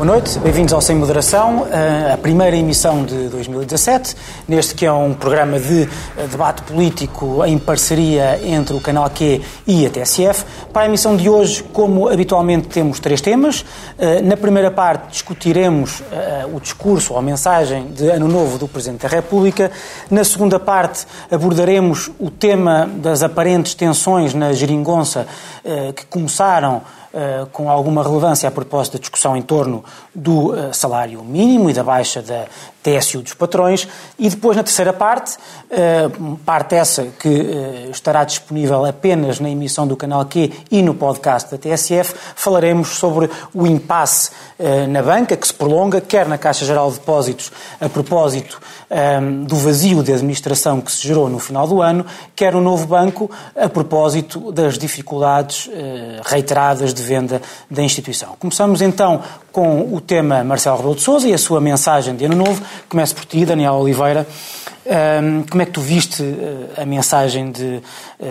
Boa noite, bem-vindos ao Sem Moderação, a primeira emissão de 2017, neste que é um programa de eh, debate político em parceria entre o Canal Q e a TSF. Para a emissão de hoje, como habitualmente, temos três temas. Eh, na primeira parte, discutiremos eh, o discurso ou a mensagem de Ano Novo do Presidente da República. Na segunda parte, abordaremos o tema das aparentes tensões na geringonça que começaram uh, com alguma relevância a propósito da discussão em torno do uh, salário mínimo e da baixa da TSU dos patrões. E depois, na terceira parte, uh, parte essa que estará disponível apenas na emissão do Canal Q e no podcast da TSF, falaremos sobre o impasse na banca que se prolonga, quer na Caixa Geral de Depósitos, a propósito um, do vazio de administração que se gerou no final do ano, quer no novo banco, a propósito das dificuldades reiteradas de venda da instituição. Começamos então com o tema Marcelo Rebelo de Sousa e a sua mensagem de Ano Novo. Começo por ti, Daniel Oliveira. Como é que tu viste uh, a mensagem de uh,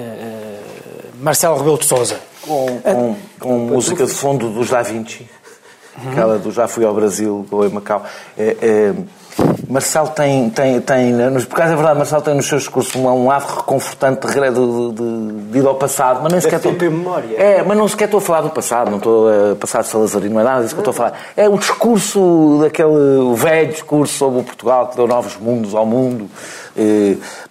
Marcelo Rebelo de Sousa? Com, com, com música de fundo dos Da Vinci, aquela do Já Fui ao Brasil, ou em Macau. É, é, Marcelo tem, tem, tem por causa da verdade, Marcelo tem nos seus discursos um, um lado reconfortante de, de, de, ir ao passado, mas nem sequer estou... memória. É, mas não sequer estou a falar do passado, não estou a passar de Salazarino, não é nada disso que eu estou a falar. É o discurso, daquele velho discurso sobre o Portugal que deu novos mundos ao mundo, eh,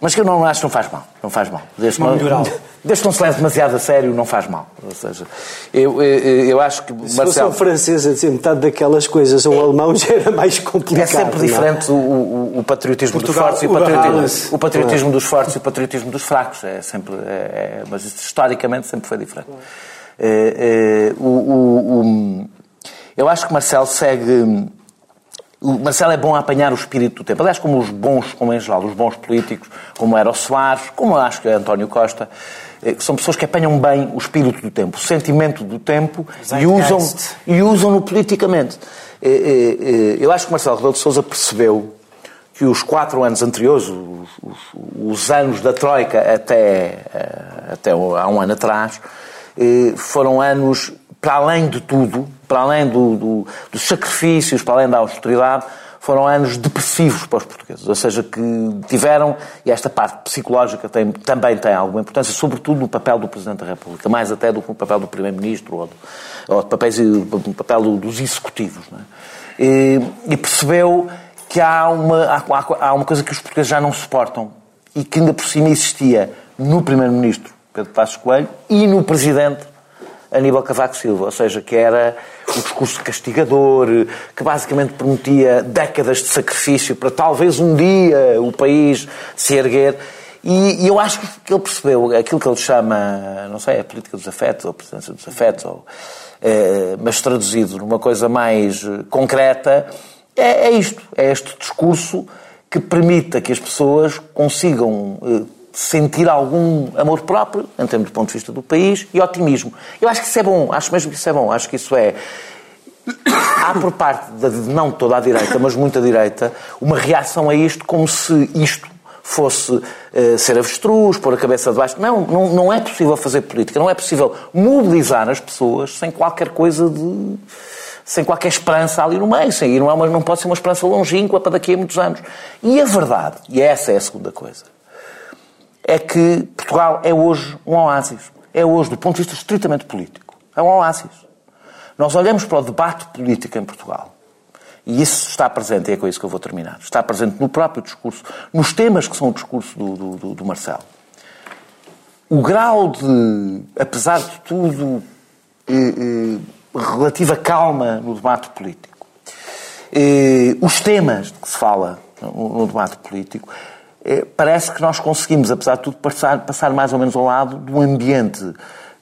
mas que eu não acho que não faz mal, não faz mal. Desde não, não, desde que não se leve demasiado a sério, não faz mal. Ou seja, eu, eu, eu acho que se Marcelo... fosse um francês a dizer metade daquelas coisas, ou um alemão já era mais complicado. É sempre não? diferente o, o, o, patriotismo Portugal, dos fortes e o patriotismo, o patriotismo dos fortes e o patriotismo dos fracos. É sempre, é, é, mas historicamente sempre foi diferente. É, é, o, eu acho que Marcelo segue o Marcelo é bom a apanhar o espírito do tempo. Aliás, como os bons, como em geral, os bons políticos, como era o Soares, como acho que é António Costa, eh, são pessoas que apanham bem o espírito do tempo, o sentimento do tempo e usam, e usam-no politicamente. Eh, eh, eu acho que Marcelo Rebelo de Sousa percebeu que os quatro anos anteriores, os, os, os anos da Troika até, até há um ano atrás, foram anos para além de tudo, para além do, do, dos sacrifícios, para além da austeridade, foram anos depressivos para os portugueses. Ou seja, que tiveram, e esta parte psicológica tem, também tem alguma importância, sobretudo no papel do Presidente da República, mais até do que no papel do Primeiro-Ministro ou, ou do, do papel dos executivos. É? E, e, percebeu que há uma, há, há uma coisa que os portugueses já não suportam e que ainda por cima existia no Primeiro-Ministro, Pedro Passos Coelho, e no Presidente Aníbal Cavaco Silva, ou seja, que era o discurso castigador, que basicamente prometia décadas de sacrifício para talvez um dia o país se erguer. E, eu acho que ele percebeu aquilo que ele chama, não sei, a política dos afetos, ou a presidência dos afetos, ou, é, mas traduzido numa coisa mais concreta, é, é isto, é este discurso que permita que as pessoas consigam eh, sentir algum amor próprio, em termos do ponto de vista do país, e otimismo. Eu acho que isso é bom, acho mesmo que isso é bom, acho que isso é. Há por parte de não toda a direita, mas muita direita, uma reação a isto como se isto fosse uh, ser avestruz, pôr a cabeça de baixo. Não, não, não é possível fazer política, não é possível mobilizar as pessoas sem qualquer coisa de sem qualquer esperança ali no meio. Sem, não, é uma, não pode ser uma esperança longínqua para daqui a muitos anos. E a verdade, e essa é a segunda coisa, é que Portugal é hoje um oásis. É hoje, do ponto de vista estritamente político, é um oásis. Nós olhamos para o debate político em Portugal e isso está presente, e é com isso que eu vou terminar. Está presente no próprio discurso, nos temas que são o discurso do, do, do Marcelo. O grau de, apesar de tudo, eh, eh, relativa calma no debate político, eh, os temas de que se fala no, no debate político, parece que nós conseguimos, apesar de tudo, passar, passar mais ou menos ao lado do ambiente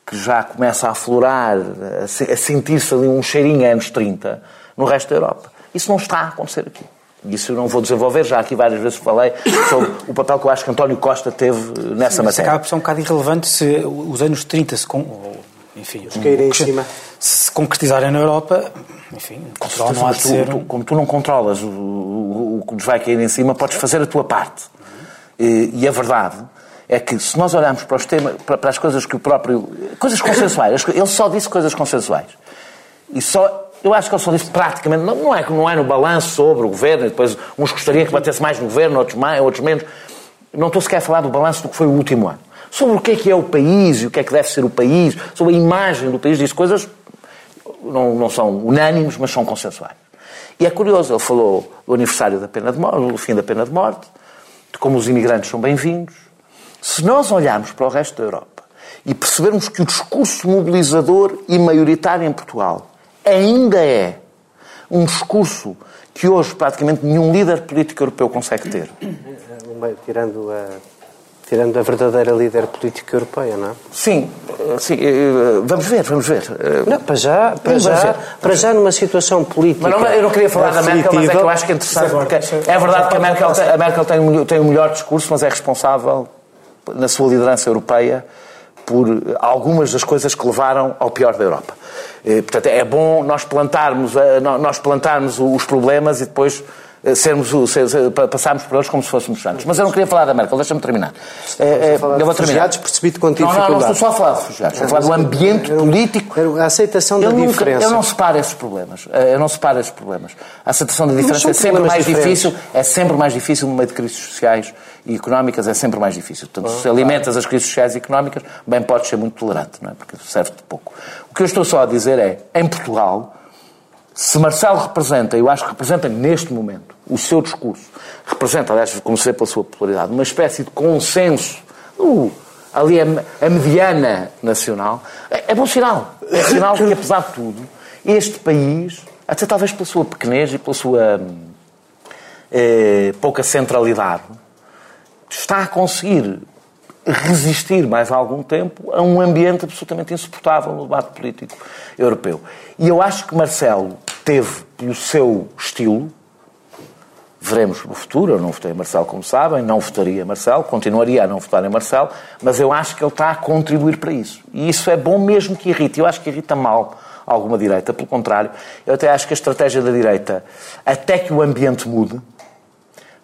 que já começa a aflorar, a sentir-se ali um cheirinho anos 30 no resto da Europa. Isso não está a acontecer aqui. Isso eu não vou desenvolver, já aqui várias vezes falei sobre o papel que eu acho que António Costa teve nessa Sim, matéria. acaba por ser um bocado irrelevante se os anos 30 se, enfim, caírem em cima. se concretizarem na Europa, enfim, controle não há de ser... Tu, como tu não controlas o, o, o que nos vai cair em cima, podes fazer a tua parte. E a verdade é que se nós olharmos para, os temas, para as coisas que o próprio. coisas consensuais, ele só disse coisas consensuais. E só eu acho que ele só disse praticamente, não, não, é, não é no balanço sobre o governo, depois uns gostariam que batesse mais no governo, outros, mais, outros menos. Não estou sequer a falar do balanço do que foi o último ano. Sobre o que é que é o país e o que é que deve ser o país, sobre a imagem do país, disse coisas não, não são unânimes, mas são consensuais. E é curioso, ele falou do aniversário da pena de morte, do fim da pena de morte, de como os imigrantes são bem-vindos. Se nós olharmos para o resto da Europa e percebermos que o discurso mobilizador e maioritário em Portugal ainda é um discurso que hoje praticamente nenhum líder político europeu consegue ter. Tirando a Tirando a verdadeira líder política europeia, não é? Sim, sim eh, vamos ver, vamos ver. Não, para já, para, já, para já numa situação política. Mas não, eu não queria falar da Merkel, mas é que eu acho que é interessante, porque é verdade que a Merkel, a Merkel tem, tem o melhor discurso, mas é responsável na sua liderança europeia por algumas das coisas que levaram ao pior da Europa. Eh, portanto, é bom nós plantarmos, nós plantarmos os problemas e depois eh, sermos, ser, ser, passarmos por eles como se fôssemos santos. Mas eu não queria falar da Merkel, deixa-me terminar. É, eu vou terminar. percebi-te com. Não, não, não estou só a falar de refugiados, estou a falar do ambiente político. A aceitação da eu diferença. eu não separo esses problemas. Eu não separo esses problemas. A aceitação da diferença é sempre mais diferentes. difícil, é sempre mais difícil no meio de crises sociais e económicas, é sempre mais difícil. Portanto, se alimentas as crises sociais e económicas, bem podes ser muito tolerante, não é? Porque serve de pouco. O que eu estou só a dizer é, em Portugal, se Marcelo representa, eu acho que representa neste momento, o seu discurso, representa, aliás, vê pela sua popularidade, uma espécie de consenso, uh, ali a, a, mediana nacional, é, é bom sinal. É sinal que, apesar de tudo, este país, até talvez pela sua pequenez e pela sua eh, pouca centralidade, está a conseguir resistir mais algum tempo a um ambiente absolutamente insuportável no debate político europeu. E eu acho que Marcelo teve, pelo seu estilo, veremos no futuro, eu não votei em Marcelo, como sabem, não votaria em Marcelo, continuaria a não votar em Marcelo, mas eu acho que ele está a contribuir para isso. E isso é bom mesmo que irrite. Eu acho que irrita mal alguma direita, pelo contrário, eu até acho que a estratégia da direita, até que o ambiente mude,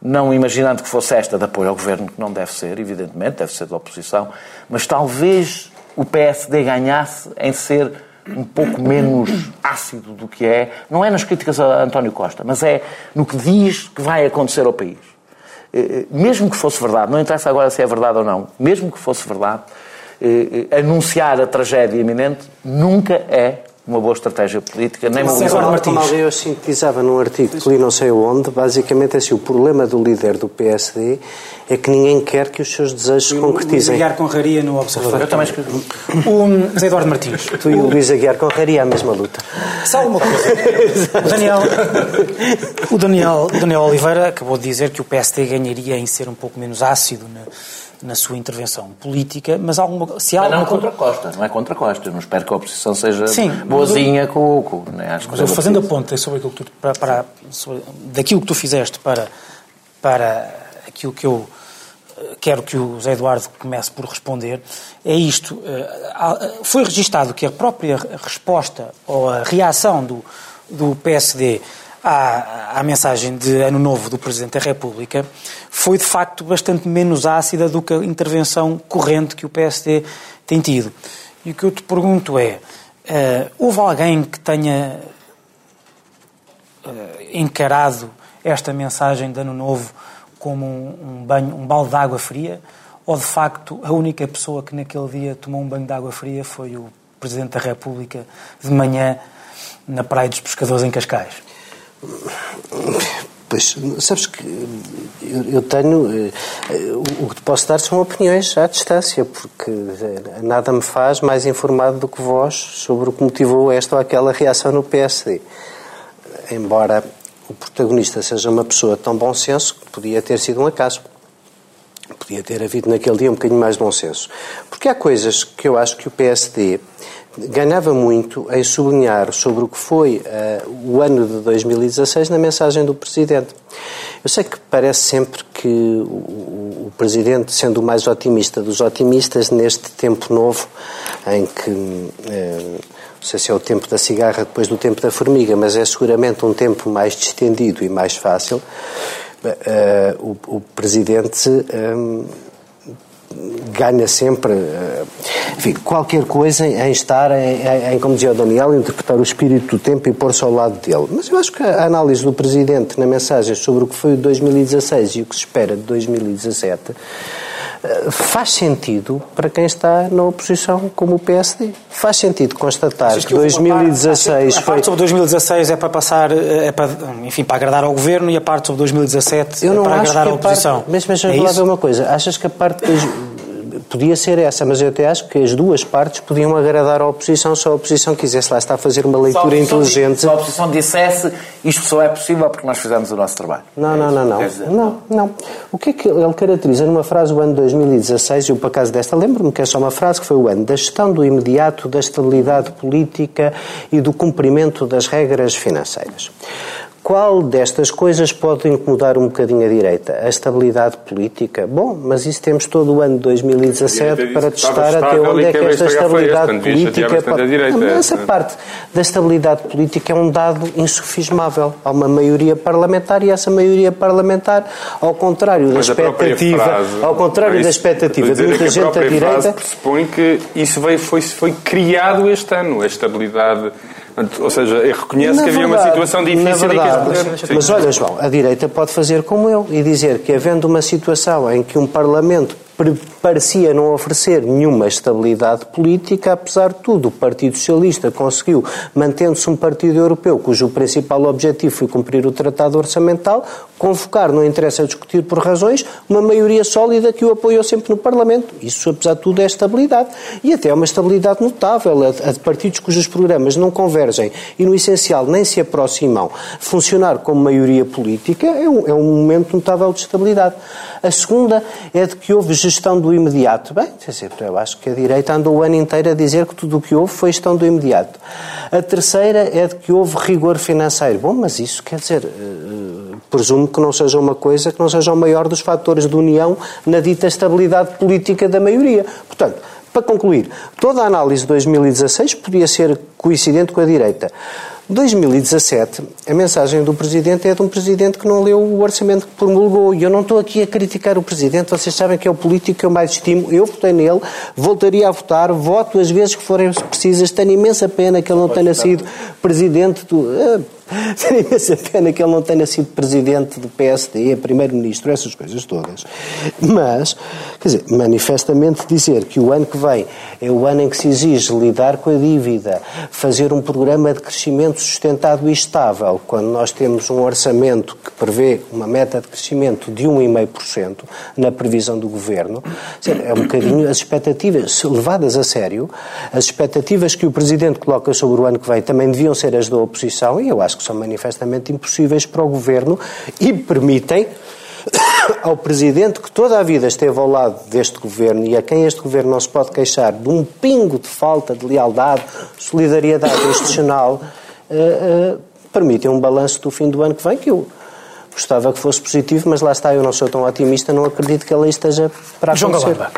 não imaginando que fosse esta de apoio ao governo, que não deve ser, evidentemente, deve ser da oposição, mas talvez o PSD ganhasse em ser um pouco menos ácido do que é, não é nas críticas a António Costa, mas é no que diz que vai acontecer ao país. Eh, eh, mesmo que fosse verdade, não interessa agora se é verdade ou não, mesmo que fosse verdade, eh, anunciar a tragédia iminente nunca é uma boa estratégia política, nem uma boa Como eu sintetizava num artigo que li não sei onde, basicamente é assim, o problema do líder do PSD é que ninguém quer que os seus desejos se concretizem. Luís Aguiar Conraria no Observatório. Eu também escrevi. O José Eduardo Martins. Tu e o Luís Aguiar Conraria a mesma luta. Sabe uma coisa? o Daniel, o Daniel, Daniel Oliveira acabou de dizer que o PSD ganharia em ser um pouco menos ácido na na sua intervenção política, mas alguma se há mas não contra Costa, não é contra Costa. Eu não espero que a oposição seja Sim, boazinha com o com, né? Acho que mas fazendo a ponta sobre aquilo que tu, para, para sobre, daquilo que tu fizeste para para aquilo que eu eh, quero que o José Eduardo comece por responder, é isto. Eh, foi registado que a própria resposta ou a reação do, do PSD à, à mensagem de Ano Novo do Presidente da República foi de facto bastante menos ácida do que a intervenção corrente que o PSD tem tido. E o que eu te pergunto é: uh, houve alguém que tenha uh, encarado esta mensagem de Ano Novo como um, um banho, um balde de água fria? Ou de facto a única pessoa que naquele dia tomou um banho de água fria foi o Presidente da República de manhã na Praia dos Pescadores em Cascais? Pois, sabes que eu, tenho. Eh, o que te posso dar são opiniões à distância, porque eh, nada me faz mais informado do que vós sobre o que motivou esta ou aquela reação no PSD. Embora o protagonista seja uma pessoa de tão bom senso, podia ter sido um acaso. Podia ter havido naquele dia um bocadinho mais de bom senso. Porque há coisas que eu acho que o PSD ganhava muito em sublinhar sobre o que foi uh, o ano de 2016 na mensagem do Presidente. Eu sei que parece sempre que o, o, Presidente, sendo o mais otimista dos otimistas, neste tempo novo, em que. Uh, não sei se é o tempo da cigarra depois do tempo da formiga, mas é seguramente um tempo mais distendido e mais fácil. Uh, o, o, Presidente ganha sempre, eh, enfim, qualquer coisa em estar, em, em, como dizia o Daniel, interpretar o espírito do tempo e pôr-se ao lado dele. Mas eu acho que a análise do Presidente na mensagem sobre o que foi o 2016 e o que se espera de 2017 faz sentido para quem está na oposição como o PSD. Faz sentido constatar que, que 2016 a parte sobre 2016 é para passar, é para, enfim, para agradar ao governo e a parte sobre 2017 eu é para agradar à oposição. Parte, mas mas é vamos lá ver uma coisa. Achas que a parte podia ser essa, mas eu até acho que as duas partes podiam agradar à oposição se a oposição quisesse lá estar a fazer uma leitura inteligente. Se a oposição dissesse isto só é possível porque nós fizemos o nosso trabalho. Não, não, não, não. Não, não. O que é que ele caracteriza numa frase o ano 2016, e eu por acaso desta lembro-me que é só uma frase que foi o ano da gestão do imediato, da estabilidade política e do cumprimento das regras financeiras. Qual destas coisas pode incomodar um bocadinho a direita? A estabilidade política? Bom, mas isso temos todo o ano de 2017 para testar até onde é que esta estabilidade política pode... Direita, não, essa parte da estabilidade política é um dado insufismável. Há uma maioria parlamentar e essa maioria parlamentar, ao contrário da expectativa, frase, ao contrário da expectativa de muita gente à direita... pressupõe que isso veio, foi, foi criado este ano, a estabilidade ou seja, reconhece na que havia verdade, uma situação difícil verdade, e que mas, mas olha, João, a direita pode fazer como eu e dizer que, havendo uma situação em que um Parlamento parecia não oferecer nenhuma estabilidade política, apesar de tudo, o Partido Socialista conseguiu, mantendo-se um partido europeu cujo principal objetivo foi cumprir o Tratado Orçamental, convocar, não interessa discutir por razões, uma maioria sólida que o apoiou sempre no Parlamento. Isso, apesar de tudo, é estabilidade. E até é uma estabilidade notável. A de partidos cujos programas não convergem e, no essencial, nem se aproximam, funcionar como maioria política é um, é um momento notável de estabilidade. A segunda é de que houve gestão do imediato. Bem, eu acho que a direita andou o ano inteiro a dizer que tudo o que houve foi gestão do imediato. A terceira é de que houve rigor financeiro. Bom, mas isso quer dizer, uh, presumo que não seja uma coisa que não seja o maior dos fatores de união na dita estabilidade política da maioria. Portanto, para concluir, toda a análise de 2016 podia ser coincidente com a direita. 2017, a mensagem do Presidente é de um Presidente que não leu o orçamento que promulgou. E eu não estou aqui a criticar o Presidente, vocês sabem que é o político que eu mais estimo. Eu votei nele, voltaria a votar, voto as vezes que forem precisas. Tenho imensa pena que ele não tenha sido Presidente do. Eh, Tenho imensa pena que ele não tenha sido presidente do PSD, primeiro-ministro, essas coisas todas. Mas, quer dizer, manifestamente dizer que o ano que vem é o ano em que se exige lidar com a dívida, fazer um programa de crescimento sustentado e estável, quando nós temos um orçamento que prevê uma meta de crescimento de 1,5% na previsão do governo, é um bocadinho as expectativas levadas a sério, as expectativas que o presidente coloca sobre o ano que vem também deviam ser as da oposição, e eu acho que que são manifestamente impossíveis para o governo e permitem ao Presidente, que toda a vida esteve ao lado deste Governo e a quem este Governo não se pode queixar de um pingo de falta de lealdade, solidariedade institucional, uh, uh, permitem um balanço do fim do ano que vem que eu gostava que fosse positivo, mas lá está, eu não sou tão otimista, não acredito que ele esteja para acontecer. João Galamba,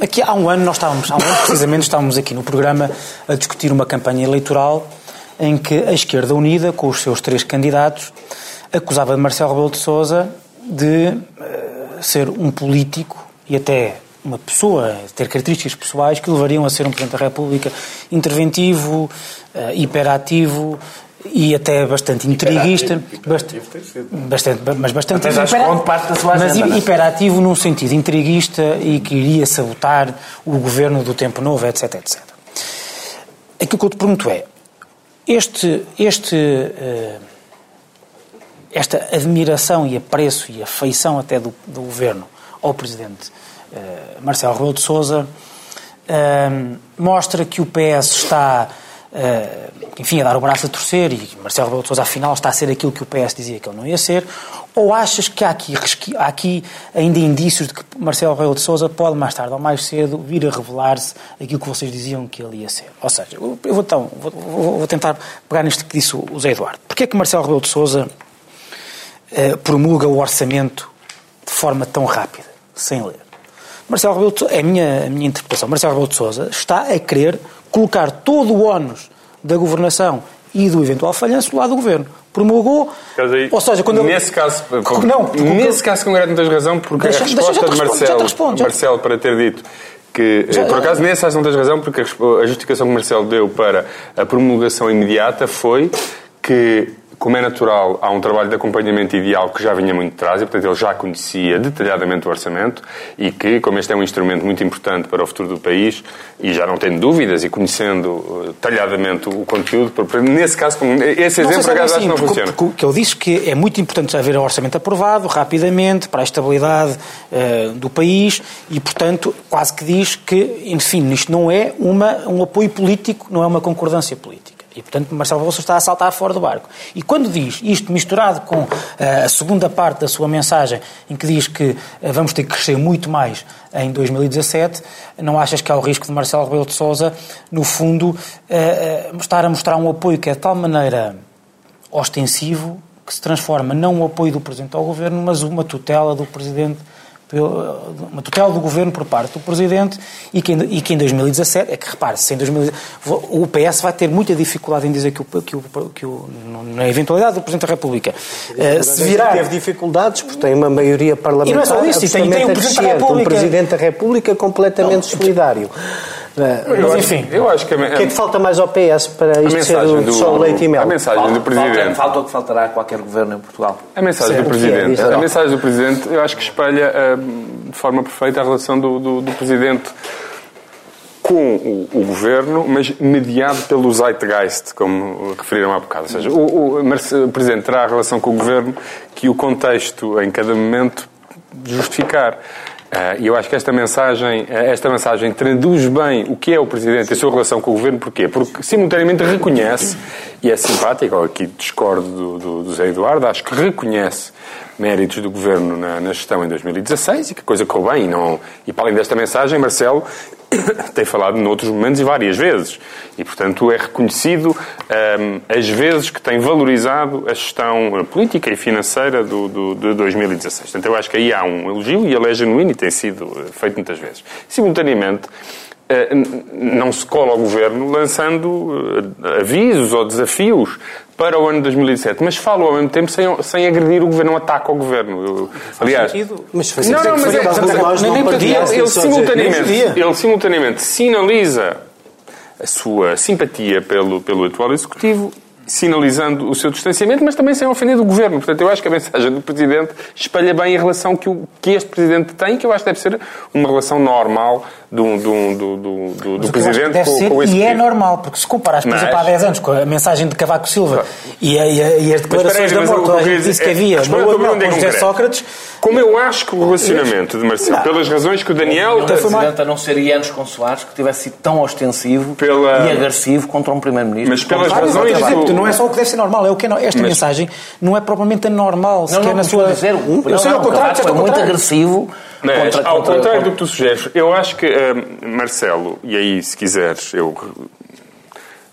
aqui há um ano nós estávamos, há um ano precisamente estávamos aqui no programa a discutir uma campanha eleitoral em que a esquerda unida, com os seus três candidatos, acusava Marcelo Rebelo de Sousa de uh, ser um político e até uma pessoa, ter características pessoais que levariam a ser um Presidente da República interventivo, uh, hiperativo e até bastante intriguista, bastante, bastante, mas bastante hiperativo, mas hiperativo num sentido intriguista e que iria sabotar o governo do tempo novo, etc, etc. Aquilo que eu te pergunto é, este, este, uh, esta admiração e apreço e afeição até do, do governo ao presidente uh, Marcelo Rebelo de Sousa uh, mostra que o PS está enfim, a dar o braço a torcer e Marcelo Rebelo de Sousa afinal está a ser aquilo que o PS dizia que ele não ia ser ou achas que há aqui, há aqui ainda indícios de que Marcelo Rebelo de Sousa pode mais tarde ou mais cedo vir a revelar-se aquilo que vocês diziam que ele ia ser? Ou seja, eu vou, então, vou, vou tentar pegar nisto que disse o Zé Eduardo. Porquê é que Marcelo Rebelo de Sousa eh, promulga o orçamento de forma tão rápida, sem ler? Marcelo Rebelo de Sousa, é a minha, a minha interpretação, Marcelo Rebelo de Sousa está a querer colocar todo o ónus da governação e do eventual falhanço do lado do governo. Promulgou, aí, ou seja, quando nesse ele... caso, não, nesse caso concreto não tens razão, porque deixa, a resposta de Marcelo, respondo, Marcelo para ter dito que, já, por acaso, nesse caso não tens razão, porque a justificação que Marcelo deu para a promulgação imediata foi que como é natural, há um trabalho de acompanhamento ideal que já vinha muito de trás e, portanto, ele já conhecia detalhadamente o orçamento e que, como este é um instrumento muito importante para o futuro do país e já não tendo dúvidas e conhecendo detalhadamente o conteúdo, nesse caso, esse exemplo, por acaso, acho que não funciona. Porque, porque ele diz que é muito importante já haver o orçamento aprovado rapidamente para a estabilidade uh, do país e, portanto, quase que diz que, enfim, isto não é uma, um apoio político, não é uma concordância política. E, portanto, Marcelo Rebelo está a saltar fora do barco. E quando diz isto misturado com uh, a segunda parte da sua mensagem, em que diz que uh, vamos ter que crescer muito mais em 2017, não achas que há o risco de Marcelo Rebelo de Sousa, no fundo, uh, estar a mostrar um apoio que é de tal maneira ostensivo que se transforma não um apoio do Presidente ao Governo, mas uma tutela do Presidente uma tutela do governo por parte do Presidente e que, e que em 2017, é que repare-se, em 2017, o PS vai ter muita dificuldade em dizer que, o, que, o, que o, na eventualidade do Presidente da República uh, se virar... Teve dificuldades porque tem uma maioria parlamentar e não é só isso, tem, tem um Presidente da República. um Presidente da República completamente não, solidário. Mas, enfim, eu acho que... A, o que é que falta mais ao PS para isto ser do, só leite e mel? A mensagem falta, do Presidente... Falta, o que faltará a qualquer governo em Portugal. A mensagem do Presidente... É, a mensagem do Presidente, eu acho que espelha de forma perfeita a relação do, do, do Presidente com o, o, governo, mas mediado pelo zeitgeist, como referiram há bocado. Ou seja, o, o, o Presidente terá a relação com o governo que o contexto em cada momento justificar. Eh, e eu acho que esta mensagem, eh, esta mensagem traduz bem o que é o Presidente e a sua relação com o Governo. Porquê? Porque simultaneamente reconhece, e é simpático, aqui discordo do, do, do Zé Eduardo, acho que reconhece méritos do Governo na, na, gestão em 2016 e que coisa correu bem. E, não, e para além desta mensagem, Marcelo tem falado noutros momentos e várias vezes. E, portanto, é reconhecido um, as vezes que tem valorizado a gestão política e financeira do, do, de 2016. Portanto, eu acho que aí há um elogio e ele é genuíno e tem sido feito muitas vezes. Simultaneamente, eh, não se cola ao governo lançando eh, avisos ou desafios para o ano de 2017, mas falo ao mesmo tempo sem, sem agredir o governo, não ataca o governo. Eu, aliás, mas faz não, não, mas é, nem, nem ele, ele, simultaneamente, ele simultaneamente sinaliza a sua simpatia pelo, pelo atual executivo sinalizando o seu distanciamento, mas também sem ofender o governo. Portanto, eu acho que a mensagem do Presidente espalha bem a relação que, o, que este Presidente tem, que eu acho que deve ser uma relação normal do, do, do, do, do Presidente com, ser, com o Executivo. E é normal, porque se comparas, por exemplo, há 10 anos com a mensagem de Cavaco Silva claro. e, a, e, as declarações da morte, a gente disse que havia é, no não, com José Sócrates... Como eu acho que o relacionamento de Marcelo, não. pelas razões que o Daniel... O Presidente a não ser Ianos com Soares, que tivesse sido tão ostensivo Pela... e agressivo contra um Primeiro-Ministro. Mas pelas razões... Do... Não é só o que deve ser normal, é o que é, esta mas... mensagem não é propriamente anormal, não, não, na sua... Dizer, um, eu sei ao contrário, é muito agressivo mas, contra, ao contra, contrário contra... do que tu sugeres, eu acho que, uh, Marcelo, e aí, se quiseres, eu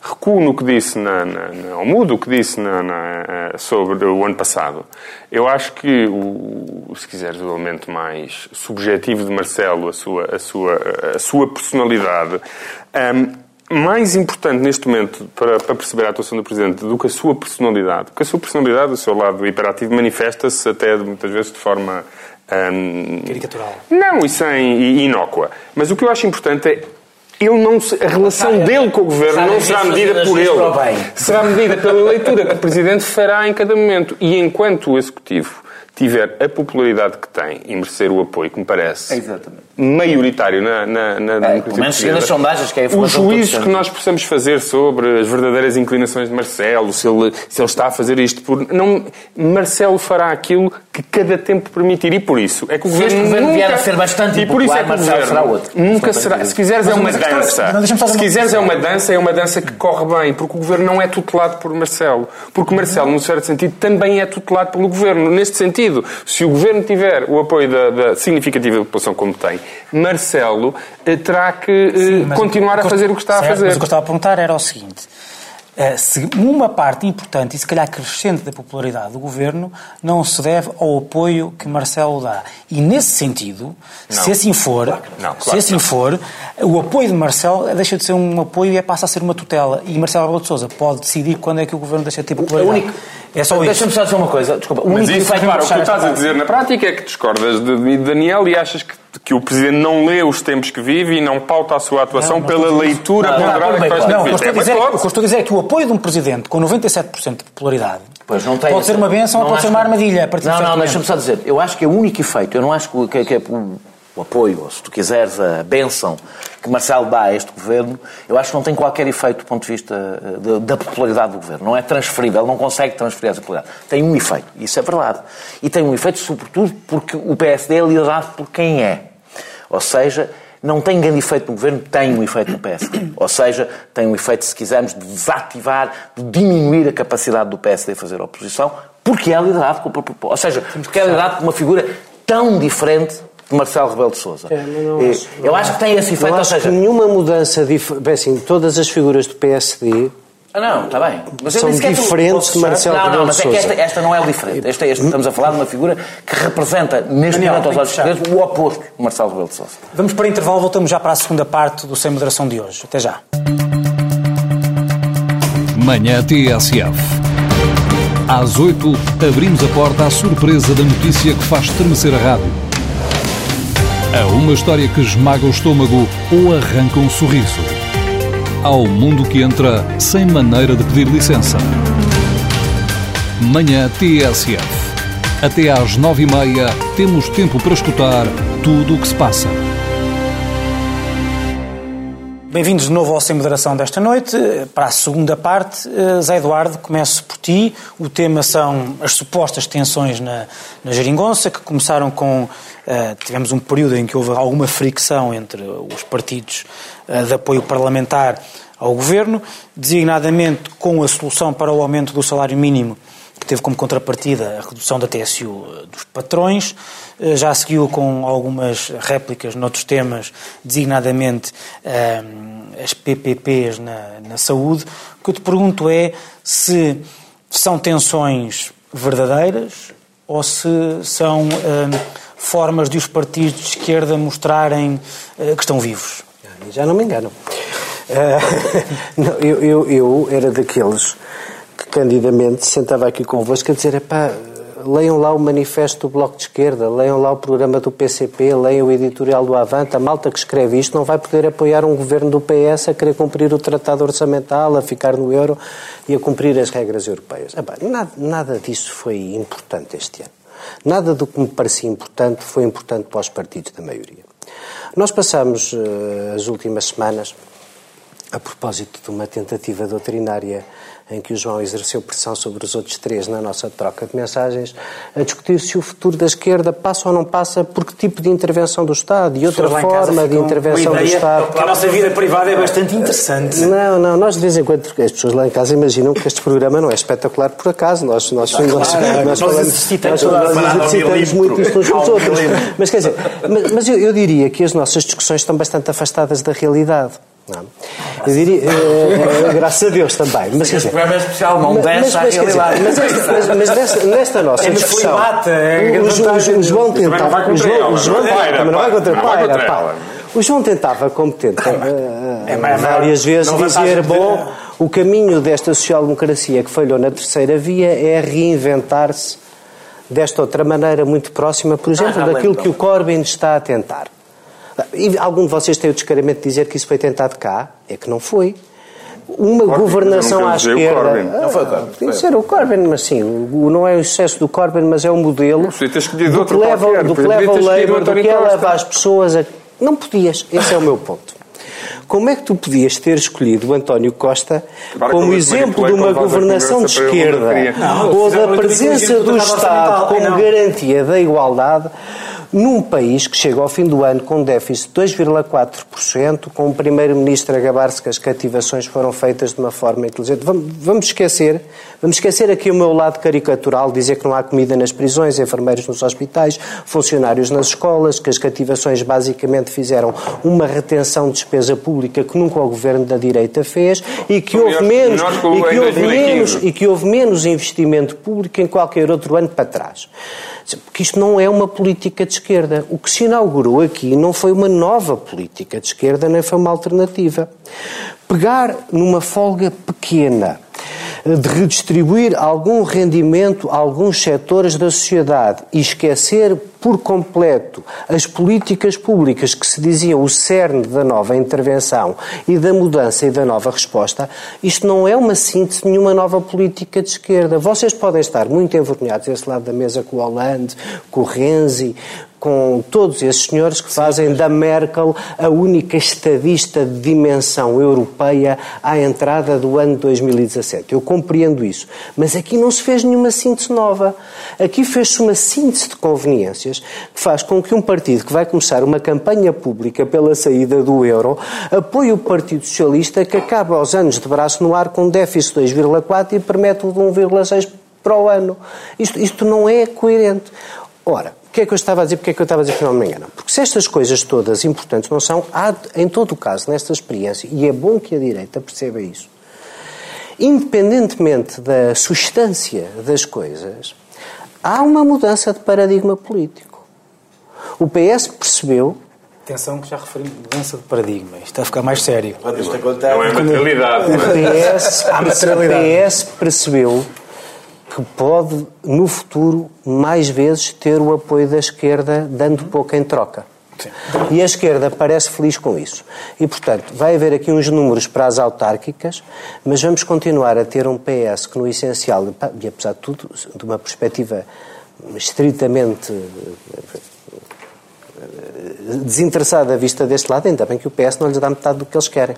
recuo no que disse, na, na, na, ou mudo o que disse na, na, eh, sobre o ano passado. Eu acho que, o, se quiseres, o elemento mais subjetivo de Marcelo, a sua, a sua, a sua personalidade, um, ehm, mais importante neste momento para, para, perceber a atuação do Presidente do que a sua personalidade, porque a sua personalidade, o seu lado hiperativo, manifesta-se até muitas vezes de forma um, Caricatural. Não, e sem inócua. Mas o que eu acho importante é ele não a relação dele com o governo não será medida por ele. Será medida pela leitura que o Presidente fará em cada momento. E enquanto o Executivo tiver a popularidade que tem e merecer o apoio, que me parece Exatamente. maioritário na, na, na é, Pelo menos seguindo as sondagens, que é a Os juízos que nós possamos fazer sobre as verdadeiras inclinações de Marcelo, se ele, se ele está a fazer isto por... Não, Marcelo fará aquilo que cada tempo permitir e por isso é que o governo, se governo nunca... vier a ser bastante e por isso é que o governo será outro. Nunca será. Se quiseres é uma dança. Se quiseres é uma dança, é uma dança que corre bem, porque o governo não é tutelado por Marcelo. Porque Marcelo, num certo sentido, também é tutelado pelo governo. Neste sentido, se o governo tiver o apoio da, da significativa população como tem, Marcelo terá que eh, Sim, continuar a fazer o que está certo, a fazer. Mas o que eu estava a perguntar era o seguinte. Eh, uma parte importante e se calhar crescente da popularidade do governo não se deve ao apoio que Marcelo dá. E nesse sentido, não. se assim for, claro não, claro se assim for, o apoio de Marcelo deixa de ser um apoio e passa a ser uma tutela. E Marcelo Rebelo de Sousa pode decidir quando é que o governo deixa de ter popularidade. Único... É só Deixa-me só dizer uma coisa. Desculpa. O Mas isso, repara, o que tu estás a dizer na prática é que discordas de Daniel e achas que que o Presidente não lê os tempos que vive e não pauta a sua atuação não, pela leitura ponderada que faz não, o que é eu estou a dizer é que o apoio de um Presidente com 97% de popularidade pode essa, ser uma benção ou pode ser uma armadilha. não, não, deixa-me só dizer. Eu acho que é o único efeito. Eu não acho que, que, é o, apoio, ou se tu quiseres, a benção que Marcelo dá a este governo, eu acho que não tem qualquer efeito do ponto de vista eh, da popularidade do governo. Não é transferível, não consegue transferir essa popularidade. Tem um efeito, isso é verdade. E tem um efeito, sobretudo, porque o PSD é liderado por quem é. Ou seja, não tem grande efeito no governo, tem um efeito no PSD. Ou seja, tem um efeito, se quisermos, de desativar, de diminuir a capacidade do PSD de fazer oposição, porque é liderado com o Ou seja, porque é liderado por uma figura tão diferente de Marcelo Rebelo de Sousa. É, não, não acho, eu acho que tem esse efeito. Não acho seja... que nenhuma mudança, dif... Bem, assim, todas as figuras do PSD ah, não, está bem. Mas são diferentes de Marcelo Não, não, mas é que esta, esta não é o diferente. Esta, esta, estamos a falar de uma figura que representa, neste Daniel, momento, aos olhos portugueses, o oposto de Marcelo Rebelo de Sousa. Vamos para o intervalo, voltamos já para a segunda parte do Sem Moderação de hoje. Até já. Manhã TSF. Às 8, abrimos a porta à surpresa da notícia que faz estremecer a rádio. A uma história que esmaga o estômago ou arranca um sorriso ao mundo que entra sem maneira de pedir licença. Manhã TSF. Até às nove e meia temos tempo para escutar tudo o que se passa. Bem-vindos de novo ao Sem Moderação desta noite. Para a segunda parte, eh, Zé Eduardo, começo por ti. O tema são as supostas tensões na, na geringonça, que começaram com. Uh, tivemos um período em que houve alguma fricção entre os partidos uh, de apoio parlamentar ao governo, designadamente com a solução para o aumento do salário mínimo teve como contrapartida a redução da TSU dos patrões. Eh, já seguiu com algumas réplicas noutros temas, designadamente eh, as PPPs na, na saúde. O que eu te pergunto é se são tensões verdadeiras ou se são eh, formas de os partidos de esquerda mostrarem que estão vivos. Já não me engano. não, eu, eu, eu era daqueles candidamente, sentava aqui convosco a dizer: epá, leiam lá o manifesto do Bloco de Esquerda, leiam lá o programa do PCP, leiam o editorial do Avante. A malta que escreve isto não vai poder apoiar um governo do PS a querer cumprir o tratado orçamental, a ficar no euro e a cumprir as regras europeias. Epá, nada, nada disso foi importante este ano. Nada do que me parecia importante foi importante para os partidos da maioria. Nós passamos uh, as últimas semanas, a propósito de uma tentativa doutrinária em que o João exerceu pressão sobre os outros três na nossa troca de mensagens, a discutir se o futuro da esquerda passa ou não passa por que tipo de intervenção do Estado e outra forma de intervenção do Estado. a nossa vida privada é bastante interessante. Não, não, nós de vez em quando, as pessoas lá em casa imaginam que este programa não é espetacular por acaso. Nós, nós, nós, nós, nós, falamos, nós, nós exercitamos muito isto uns com os outros. Mas quer dizer, mas, mas eu, eu diria que as nossas discussões estão bastante afastadas da realidade. Não. Eu diria, é, é, graças a Deus também. Mas, este programa é especial, não desce à realidade. Mas, mas, mas nesta, nesta, nossa é discussão, é o, João, o João tentava... O João, o João também não vai contra Paira, O João tentava, como tenta, é, várias vezes, dizer, bom, o caminho desta social-democracia que falhou na terceira via é reinventar-se desta outra maneira muito próxima, por exemplo, ah, daquilo que o Corbyn está a tentar. E algum de vocês tem o descaramento de dizer que isso foi tentado cá? É que não foi. Uma Corbyn, governação à esquerda. Ah, não foi o Corbyn. Podia ser o Corbyn, mas sim, não é o sucesso do Corbyn, mas é o modelo do que leva, do que leva o Labour, do que leva as pessoas a. Não podias, esse é o meu ponto. Como é que tu podias ter escolhido o António Costa como exemplo de uma governação de esquerda ou da presença do Estado como garantia da igualdade num país que chega ao fim do ano com um déficit de 2,4%, com o Primeiro-Ministro a gabar-se que as cativações foram feitas de uma forma inteligente. Vamos, vamos, esquecer, vamos esquecer aqui o meu lado caricatural, dizer que não há comida nas prisões, enfermeiros nos hospitais, funcionários nas escolas, que as cativações basicamente fizeram uma retenção de despesa pública que nunca o governo da direita fez e que houve menos, e que houve menos, e que houve menos investimento público em qualquer outro ano para trás. Porque isto não é uma política de esquerda. O que se inaugurou aqui não foi uma nova política de esquerda, nem foi uma alternativa. Pegar numa folga pequena de redistribuir algum rendimento a alguns setores da sociedade e esquecer por completo as políticas públicas que se diziam o cerne da nova intervenção e da mudança e da nova resposta, isto não é uma síntese de nenhuma nova política de esquerda. Vocês podem estar muito envergonhados desse lado da mesa com o Hollande, com o Renzi, com todos esses senhores que fazem da Merkel a única estadista de dimensão europeia à entrada do ano 2017. Eu compreendo isso. Mas aqui não se fez nenhuma síntese nova. Aqui fez-se uma síntese de conveniências que faz com que um partido que vai começar uma campanha pública pela saída do euro apoie o Partido Socialista que acaba aos anos de braço no ar com um déficit de 2,4 e permite o de 1,6 para o ano. Isto, isto não é coerente. Ora, o que é que eu estava a dizer? Porque é que eu estava a dizer que não me engano? Porque se estas coisas todas importantes não são, há, em todo o caso, nesta experiência, e é bom que a direita perceba isso, independentemente da substância das coisas, há uma mudança de paradigma político. O PS percebeu. Atenção que já referimos mudança de paradigma. Isto está a ficar mais sério. Não é materialidade. O PS, o PS percebeu que pode, no futuro, mais vezes ter o apoio da esquerda, dando pouco em troca. Sim. E a esquerda parece feliz com isso. E, portanto, vai haver aqui uns números para as autárquicas, mas vamos continuar a ter um PS que, no essencial, e apesar de tudo, de uma perspectiva estritamente eh, desinteressada à vista deste lado, ainda bem que o PS não lhes dá metade do que eles querem.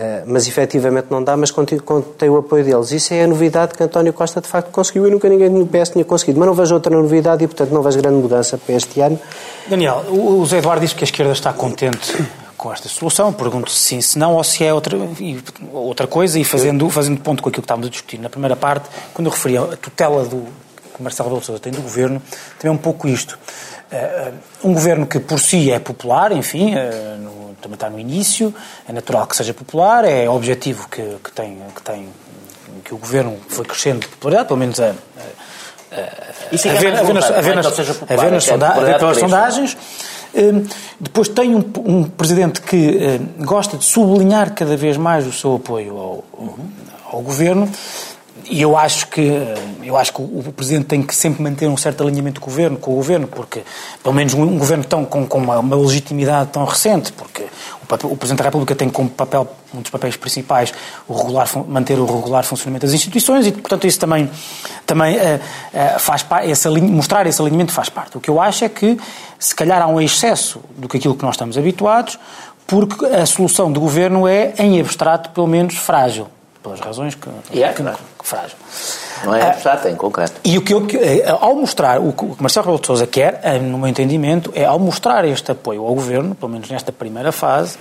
Eh, mas efetivamente não dá, mas tem o apoio deles. Isso é a novidade que António Costa de facto conseguiu e nunca ninguém no PS tinha conseguido. Mas não vejo outra novidade e, portanto, não vejo grande mudança para este ano. Daniel, o Zé Eduardo diz que a esquerda está contente com esta solução. Pergunto se sim, se não, ou se é outra, outra coisa. E fazendo, fazendo ponto com aquilo que estávamos a discutir na primeira parte, quando eu referi a tutela do, que Marcelo Rebelo Sousa tem do governo, também é um pouco isto. Uh, um governo que por si é popular, enfim, no, também está no início, é natural que seja popular, é objetivo que, que, tem, que, tem, que o governo foi crescendo de popularidade, pelo menos a, a, ver, a ver nas, pelas sondagens. Uh, depois tem um, um presidente que gosta de sublinhar cada vez mais o seu apoio ao, ao governo e eu acho que eu acho que o Presidente tem que sempre manter um certo alinhamento com o Governo, com o governo porque pelo menos um, Governo tão com, com uma, uma, legitimidade tão recente, porque o, Presidente da República tem como papel um dos papéis principais o regular, manter o regular funcionamento das instituições e portanto isso também também uh, uh, faz parte, esse, mostrar esse alinhamento faz parte. O que eu acho é que se calhar há um excesso do que aquilo que nós estamos habituados, porque a solução do Governo é em abstrato pelo menos frágil pelas razões que, yeah, que, que frágil. Não é abstrato, é em concreto. E o que eu, eh, ao mostrar, o que Marcelo Rebelo de Sousa quer, eh, no meu entendimento, é ao mostrar este apoio ao Governo, pelo menos nesta primeira fase,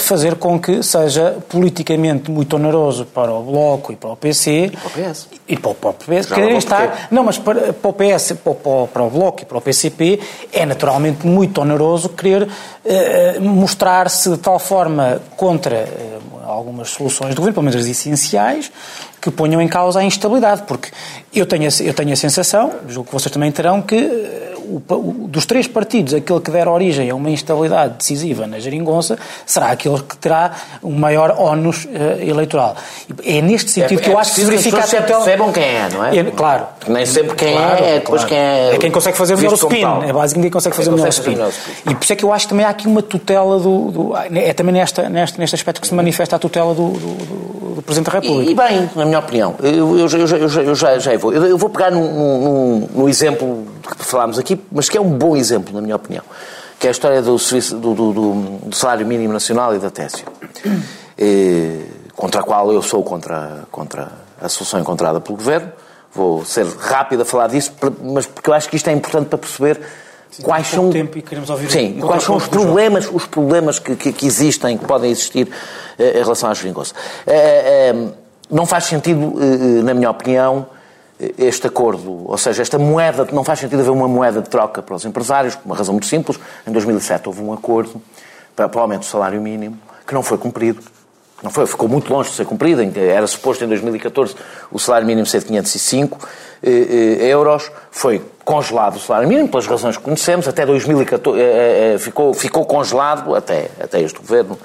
fazer com que seja politicamente muito oneroso para o Bloco e para o PC e para o PS e para o, para o PS querem estar não mas para, para o PS para, para, o Bloco e para o PCP é naturalmente muito oneroso querer uh, mostrar-se de tal forma contra uh, algumas soluções do governo pelo menos as essenciais que ponham em causa a instabilidade porque eu tenho eu tenho a sensação julgo que vocês também terão que o, dos três partidos, aquele que der origem a uma instabilidade decisiva na geringonça será aquele que terá o um maior ónus uh, eleitoral. É neste sentido é, que eu é acho que se verifica a tutela... percebam quem é, não é? é claro. Nem sempre quem claro, é, é depois claro. quem é... É quem consegue fazer o melhor spin. É basicamente quem consegue fazer o melhor spin. E por isso é que eu acho que também há aqui uma tutela do... do é também nesta, neste, neste aspecto que se manifesta a tutela do, do, do Presidente da República. E, e, bem, na minha opinião, eu, eu, eu, eu já, já, vou. Eu, vou pegar no exemplo que falámos aqui, mas que é um bom exemplo, na minha opinião, que é a história do, do, do, do salário mínimo nacional e da TESIO, contra a qual eu sou contra, contra a solução encontrada pelo Governo. Vou ser rápido a falar disso, mas porque eu acho que isto é importante para perceber Sim, quais são tempo e queremos ouvir sim, quais são os problemas os problemas que, que, que, existem que podem existir eh, em relação à geringonça eh, eh, não faz sentido na minha opinião este acordo, ou seja, esta moeda, não faz sentido haver uma moeda de troca para os empresários, por uma razão muito simples. Em 2007 houve um acordo para, para o aumento do salário mínimo, que não foi cumprido. Não foi, ficou muito longe de ser cumprido. Era suposto em 2014 o salário mínimo ser de 505 eh, eh, euros. Foi congelado o salário mínimo, pelas razões que conhecemos. Até 2014 eh, ficou, ficou congelado, até, até este governo,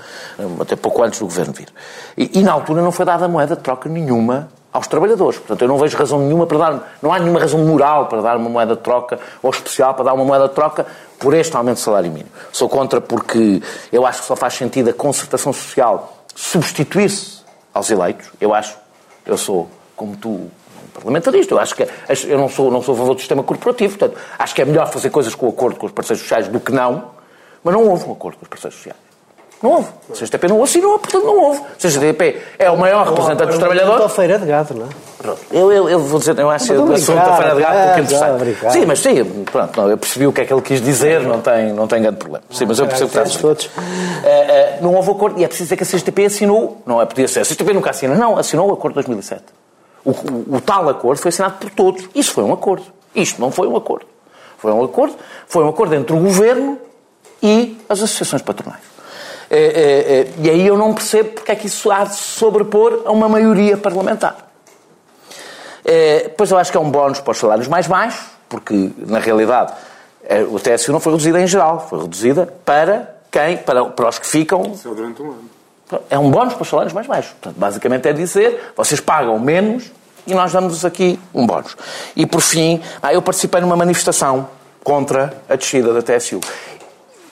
até pouco antes do governo vir. E, e na altura não foi dada moeda de troca nenhuma aos trabalhadores. Portanto, eu não vejo razão nenhuma para dar, não há nenhuma razão moral para dar uma moeda de troca, ou especial para dar uma moeda de troca por este aumento do salário mínimo. Sou contra porque eu acho que só faz sentido a concertação social substituir-se aos eleitos. Eu acho, eu sou, como tu, parlamentarista. Eu acho que eu não sou, não sou a favor do sistema corporativo, portanto, acho que é melhor fazer coisas com acordo com os parceiros sociais do que não, mas não houve um acordo com os parceiros sociais. Não houve. O CGTP não assinou, portanto não houve. O CGTP é o maior representante dos trabalhadores. a feira de gado, não é? Pronto. Eu, eu, eu vou dizer, eu acho o assunto da feira de gado um pouco interessante. Sim, mas sim, pronto, não, eu percebi o que é que ele quis dizer, não tem, não tem grande problema. Sim, mas eu percebo que está todos. Uh, uh, não houve acordo, e é preciso dizer que a CGTP assinou, não é, podia ser, a CGTP nunca assina, não, assinou o acordo de 2007. O, o, o tal acordo foi assinado por todos. Isso foi um acordo. Isto não foi um acordo. Foi um acordo, foi um acordo entre o governo e as associações patronais. É, é, é, e aí eu não percebo porque é que isso há de sobrepor a uma maioria parlamentar. É, pois eu acho que é um bónus para os salários mais baixos, porque na realidade é, o TSU não foi reduzida em geral, foi reduzida para quem? Para, para os que ficam. Isso é durante um ano. É um bónus para os salários mais baixos. Portanto, basicamente é dizer, vocês pagam menos e nós damos aqui um bónus. E por fim, ah, eu participei numa manifestação contra a descida da TSU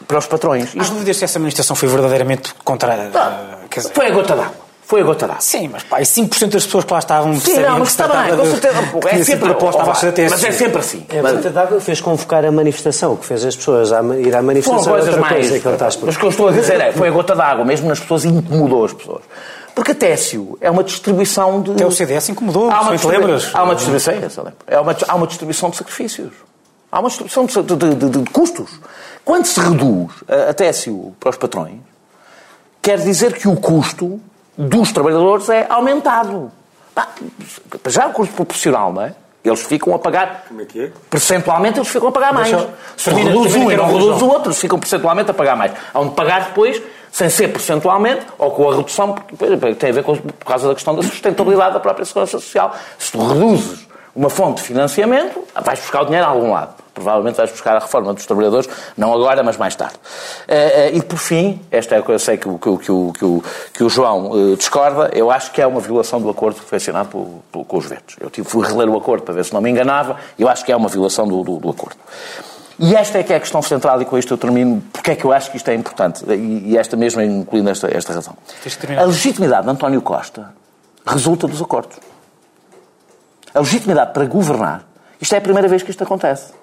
para os patrões. Há dúvidas se essa manifestação foi verdadeiramente contra. Ah, dizer... Foi a gota d'água. Foi a gota d'água. Sim, mas pá, e 5% das pessoas que lá estavam Sim, não, mas está bem, com certeza. É sempre proposta da Mas é sempre assim. É, a gota d'água fez convocar a manifestação, o que fez as pessoas a ir à manifestação Foram coisas outra mais, coisa que ele está a Mas o que eu estou a dizer é, foi a gota d'água, mesmo nas pessoas incomodou as pessoas. Porque a TSU é uma distribuição de... Até o CDS incomodou, há uma distribu... lembras? Há uma distribuição, é uma, há uma distribuição de sacrifícios. Há uma distribuição de, de, de, de custos. Quando se reduz a, a TSU para os patrões, quer dizer que o custo dos trabalhadores é aumentado. Já o custo proporcional, não é? Eles ficam a pagar. Como é que é? Percentualmente eles ficam a pagar mais. Deixa, Se reduz um e não reduz o outro, eles ficam percentualmente a pagar mais. Há de pagar depois, sem ser percentualmente, ou com a redução, porque tem a ver com, por causa da questão da sustentabilidade da própria segurança social. Se tu reduzes uma fonte de financiamento, vais buscar o dinheiro a algum lado. Provavelmente vais buscar a reforma dos trabalhadores, não agora, mas mais tarde. Eh, eh, e por fim, esta é a coisa que eu sei que o, que o, que o, que o João eh, discorda, eu acho que é uma violação do acordo que foi assinado com os verdes. Eu tive, fui reler o acordo para ver se não me enganava, eu acho que é uma violação do, do, do acordo. E esta é que é a questão central, e com isto eu termino, porque é que eu acho que isto é importante, e, esta mesmo incluindo esta, esta razão. A legitimidade de António Costa resulta dos acordos a legitimidade para governar, isto é a primeira vez que isto acontece.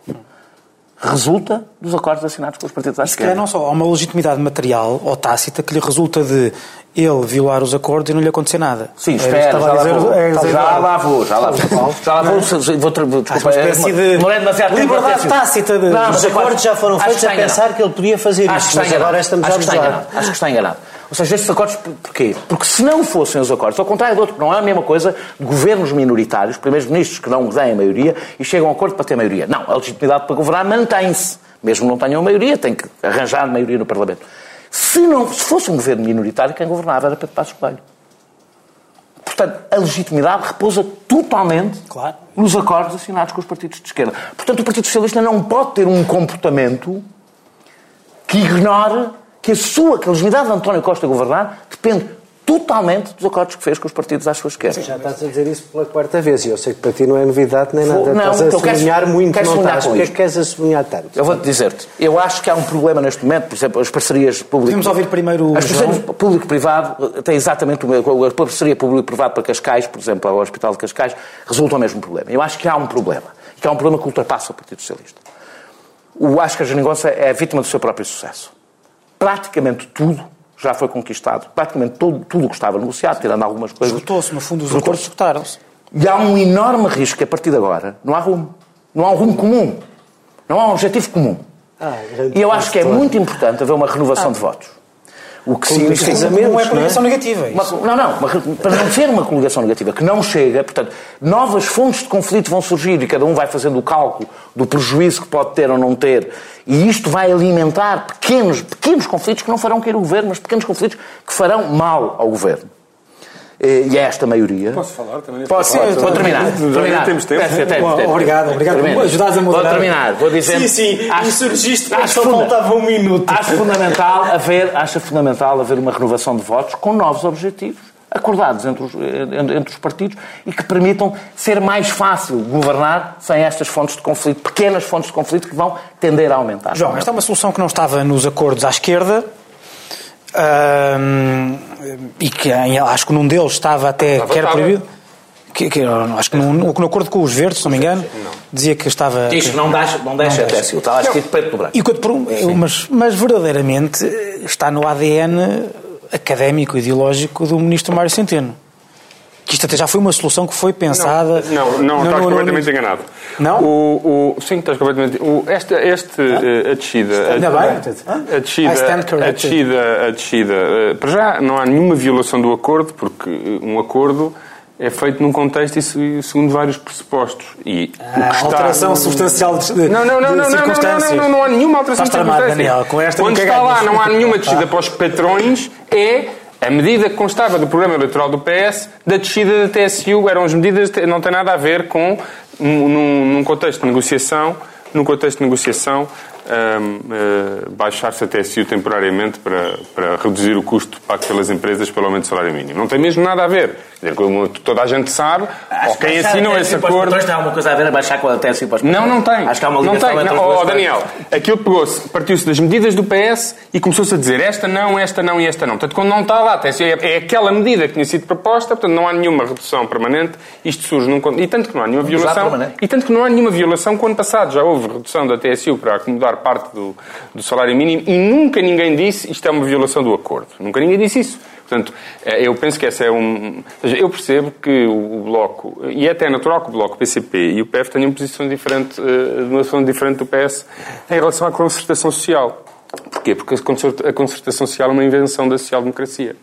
Resulta dos acordos assinados com os partidos à esquerda. não só há uma legitimidade material ou tácita que lhe resulta de ele violar os acordos e não lhe acontecer nada. Sim, é, espera, já, lá vou, é, já lá vou, já lá vou. Já lá vou, vou, desculpa, é, demorei demasiado tempo. Liberdade tácita de... Os acordos já foram feitos a pensar que ele podia fazer isto, mas agora estamos a abusar. Acho que está enganado. Ou seja, estes acordos, porquê? Porque se não fossem os acordos, ao contrário do outro, não é a mesma coisa de governos minoritários, primeiros-ministros que não têm a maioria e chegam a acordo para ter maioria. Não, a legitimidade para governar mantém-se. Mesmo não tenham a maioria, tem que arranjar maioria no Parlamento. Se, não, se fosse um governo minoritário, quem governava era Pedro Passos Coelho. Portanto, a legitimidade repousa totalmente claro. nos acordos assinados com os partidos de esquerda. Portanto, o Partido Socialista não pode ter um comportamento que ignore que a sua, que a legitimidade de António Costa governar depende totalmente dos acordos que fez com os partidos à sua esquerda. Já estás a dizer isso pela quarta vez e eu sei que para ti não é novidade nem nada. Não, estás a sublinhar queres, muito, queres não estás. Porquê é que queres a sublinhar tanto? Eu vou-te dizer-te. Eu acho que há um problema neste momento, por exemplo, as parcerias públicas... Podemos ouvir primeiro As parcerias público-privado têm exatamente o mesmo... A parceria público-privado para Cascais, por exemplo, ao Hospital de Cascais, resulta o mesmo problema. Eu acho que há um problema. Que há um problema que ultrapassa o Partido Socialista. O Ascar Jeringonça é vítima do seu próprio sucesso praticamente tudo já foi conquistado. Praticamente todo, tudo o que estava negociado, tirando algumas coisas. Esgotou-se, no fundo, os acordos esgotaram-se. E há um enorme risco que a partir de agora não há rumo. Não há um rumo comum. Não há um objetivo comum. Ah, e eu acho que é muito importante haver uma renovação ah. de votos. O que significa. Não é coligação negativa. Uma, não, não. Para não ser uma coligação negativa, que não chega, portanto, novas fontes de conflito vão surgir e cada um vai fazendo o cálculo do prejuízo que pode ter ou não ter. E isto vai alimentar pequenos, pequenos conflitos que não farão cair o governo, mas pequenos conflitos que farão mal ao governo. Eh, e é esta maioria. Posso falar também? Posso, sim, vou terminar. terminar. Temos tempo. Obrigado, obrigado por ajudares a moderar. Vou terminar. Vou dizer. Sim, sim. Acho, surgiste, acho só faltava um minuto. Acho fundamental, haver, acho fundamental haver uma renovação de votos com novos objetivos acordados entre os, entre os, partidos e que permitam ser mais fácil governar sem estas fontes de conflito, pequenas fontes de conflito que vão tender a aumentar. João, esta é uma solução que não estava nos acordos à esquerda, e que acho que num deles estava até estava, que era proibido. Que, que, acho que no, no, acordo com os verdes, se não me engano, não. dizia que estava. Diz que não deixa, não deixa, não deixa. Estava escrito preto no branco. E, mas, mas verdadeiramente está no ADN académico, ideológico do ministro Mário Centeno. Que isto até já foi uma solução que foi pensada. Não, não, não estás completamente no... enganado. Não? O, o, sim, estás completamente. O, este, este ah? a descida. Ainda bem. A descida, a descida, a descida. Eh, para já não há nenhuma violação do acordo, porque um acordo é feito num contexto e segundo vários pressupostos. E ah, está... alteração substancial de, não, não, não, não, circunstâncias. Não, não, não, não, há nenhuma alteração Estás de circunstâncias. Daniel, com esta Quando está lá não há nenhuma descida para os patrões, é a medida que constava do programa eleitoral do PS, da descida da TSU, eram as medidas, não tem nada a ver com, num, num contexto de negociação, num contexto de negociação, um, uh, baixar-se a TSU temporariamente para, para reduzir o custo pago pelas empresas pelo aumento do salário mínimo. Não tem mesmo nada a ver. Dizer, como toda a gente sabe, ou quem assinou esse acordo. Não há uma coisa a ver a baixar com a TSU para os Não, não tem. Acho que há uma não tem. Não, oh, Daniel, aquilo pegou-se, partiu-se das medidas do PS e começou-se a dizer esta não, esta não e esta não. Portanto, quando não está lá, é, é aquela medida que tinha sido proposta, portanto, não há nenhuma redução permanente. Isto surge num. E tanto que não há nenhuma violação. E tanto que não há nenhuma violação, quando passado já houve redução da TSU para acomodar parte do, do salário mínimo e nunca ninguém disse isto é uma violação do acordo. Nunca ninguém disse isso. Portanto, eh, eu penso que essa é um. Eu percebo que o Bloco, e é até natural que o Bloco, o PCP e o PF tenham uma posição diferente, eh, uma posição diferente do PS em relação à concertação social. Porquê? Porque a concertação social é uma invenção da social-democracia.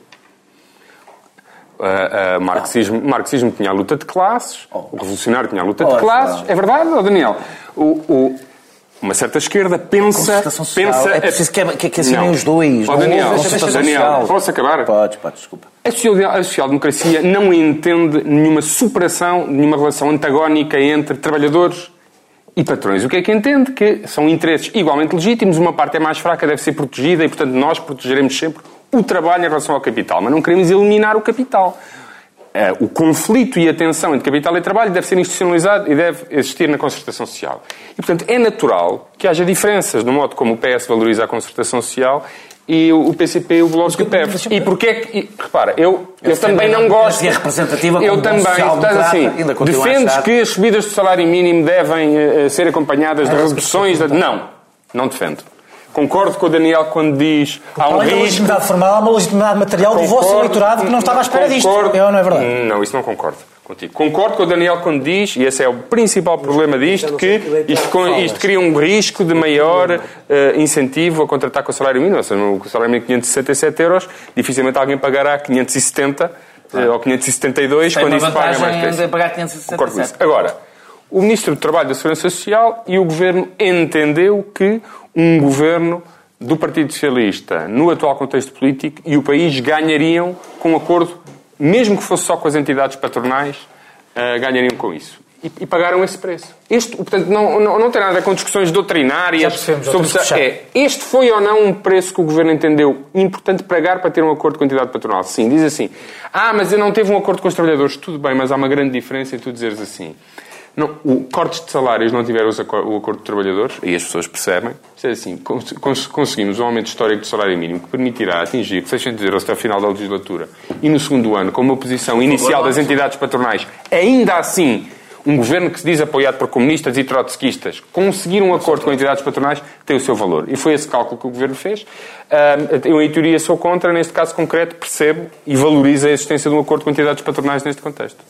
O marxismo, marxismo tinha a luta de classes, o revolucionário tinha a luta de classes. É verdade, Daniel? O, o, uma certa esquerda pensa. pensa é preciso que, que, que assinem os dois. Oh, Daniel, Daniel posso acabar? Podes, podes, desculpa. A social-democracia não entende nenhuma superação, nenhuma relação antagónica entre trabalhadores e patrões. O que é que entende? Que são interesses igualmente legítimos, uma parte é mais fraca, deve ser protegida e, portanto, nós protegeremos sempre o trabalho em relação ao capital. Mas não queremos eliminar o capital. Eh, o conflito e a tensão entre capital e trabalho deve ser institucionalizado e deve existir na concertação social. E, portanto, é natural que haja diferenças no modo como o PS valoriza a concertação social e o PCP o Bloco e o. E porquê é que... E, repara, eu, eu, eu também não gosto... É representativa eu também, estás assim, defendes que as subidas do salário mínimo devem uh, ser acompanhadas de reduções... De... Não, não defendo. Concordo com o Daniel quando diz há um risco... legitimidade formal, há uma legitimidade material concordo, do vosso eleitorado que não estava à espera concordo, disto. É não é verdade? Não, isso não concordo contigo. Concordo com o Daniel quando diz, e esse é o principal problema disto, que isto, isto cria um risco de maior uh, incentivo a contratar com o salário mínimo. Ou seja, o salário mínimo é 567 euros, dificilmente alguém pagará 570 ah. uh, ou 572 Tem quando isso paga mais. De pagar 567. Agora, o Ministro do Trabalho e da Segurança Social e o Governo entendeu que um governo do Partido Socialista no atual contexto político e o país ganhariam com um acordo, mesmo que fosse só com as entidades patronais, uh, ganhariam com isso. E, e, pagaram esse preço. Este, portanto, não, não, não tem nada a ver com discussões doutrinárias sobre é, este foi ou não um preço que o governo entendeu importante pagar para ter um acordo com a entidade patronal. Sim, diz assim: ah, mas eu não teve um acordo com os trabalhadores. Tudo bem, mas há uma grande diferença em tu dizeres assim. Não, o cortes de salários não tiveram o acordo de trabalhadores, e as pessoas percebem. É assim, cons conseguimos um aumento histórico do salário mínimo que permitirá atingir 600 euros até ao final da legislatura. E no segundo ano, com uma posição inicial das entidades patronais, ainda assim, um governo que se diz apoiado por comunistas e trotskistas, conseguir um acordo com entidades patronais tem o seu valor. E foi esse cálculo que o governo fez. Eu, em teoria, sou contra, neste caso concreto, percebo e valorizo a existência de um acordo com entidades patronais neste contexto.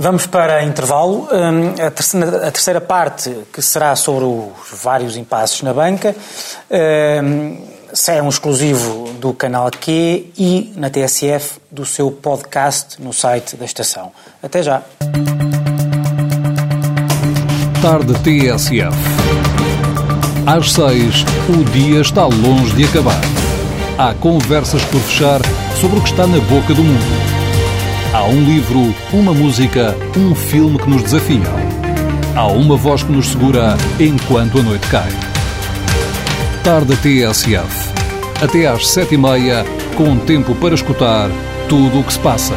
Vamos para intervalo. Hum, a terceira, parte, que será sobre os vários impasses na banca, hum, é um exclusivo do canal Q e na TSF do seu podcast no site da estação. Até já. Tarde TSF. Às seis, o dia está longe de acabar. Há conversas por fechar sobre o que está na boca do mundo. Há um livro, uma música, um filme que nos desafiam. Há uma voz que nos segura enquanto a noite cai. Tarde TSF. Até às sete e meia, com tempo para escutar tudo o que se passa.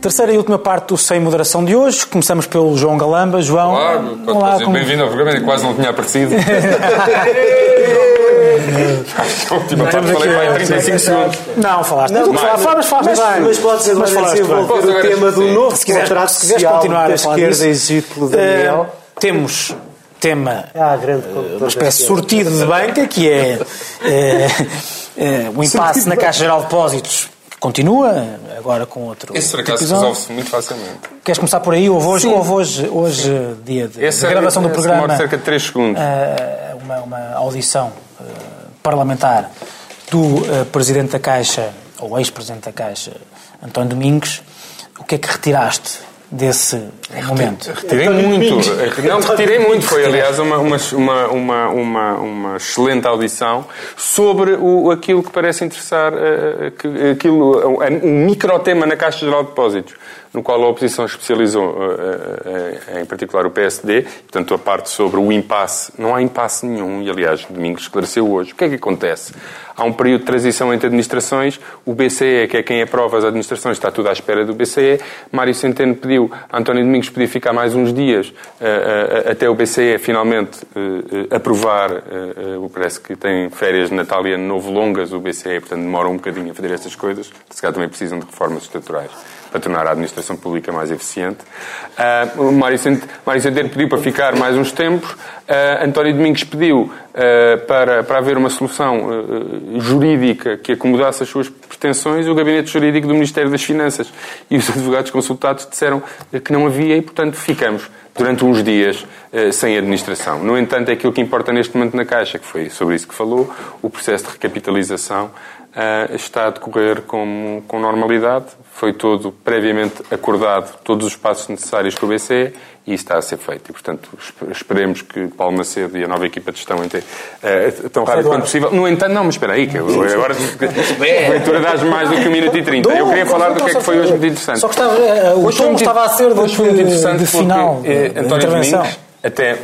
Terceira e última parte do Sem Moderação de hoje. Começamos pelo João Galamba. João. Claro, Olá, como... bem-vindo ao programa, quase não tinha aparecido. parte falei para 35 segundos. Não, falaste. Não, mas, falaste, mas, falaste mas, mas pode ser mas desenvolver o tema do novo se quiseres, contrato se quiseres continuar da esquerda exigido pelo Daniel. Uh, temos tema, ah, grande uh, uma espécie de sortido de banca, que é uh, o impasse na Caixa Geral de Depósitos continua, agora com outro. Esse por acaso resolve-se muito facilmente. Queres começar por aí? Houve hoje, houve hoje, hoje dia de, de gravação é, do programa. Cerca de 3 segundos. Uh, uma, uma audição uh, parlamentar do uh, Presidente da Caixa, ou ex-Presidente da Caixa, António Domingos. O que é que retiraste desse momento? Retirei muito. Não, retirei muito. Foi, aliás, uma, uma, uma, uma, uma excelente audição sobre o, aquilo que parece interessar, uh, aquilo, um microtema na Caixa Geral de Depósitos no qual a oposição especializou, eh, eh, em particular o PSD, portanto a parte sobre o impasse. Não há impasse nenhum, e aliás, Domingos esclareceu hoje. O que é que acontece? Há um período de transição entre administrações, o BCE, que é quem aprova as administrações, está tudo à espera do BCE. Mário Centeno pediu, António Domingos podia ficar mais uns dias eh, até o BCE finalmente aprovar, parece que tem férias de Natal e Ano Novo longas, o BCE, portanto demora um bocadinho a fazer estas coisas, se calhar também precisam de reformas estruturais para tornar a administração pública mais eficiente. Uh, o Mário Centeno pediu para ficar mais uns tempos. Uh, António Domingos pediu uh, para, para haver uma solução jurídica que acomodasse as suas pretensões. O Gabinete Jurídico do Ministério das Finanças e os advogados consultados disseram que não havia e, portanto, ficamos durante uns dias sem administração. No entanto, é aquilo que importa neste momento na Caixa, que foi sobre isso que falou, o processo de recapitalização está a decorrer com, com normalidade. Foi todo previamente acordado, todos os passos necessários com o BCE e está a ser feito. E, portanto, esperemos que Paulo Macedo e a nova equipa de gestão entre, uh, tão rápido quanto possível. No entanto, não, mas espera aí, que eu, agora a leitura dás mais do que um minuto e trinta. Eu queria falar do que é que foi hoje muito interessante. Só que estava, uh, o tom estava a ser hoje foi muito interessante de final. Porque, uh, António Domingos, até,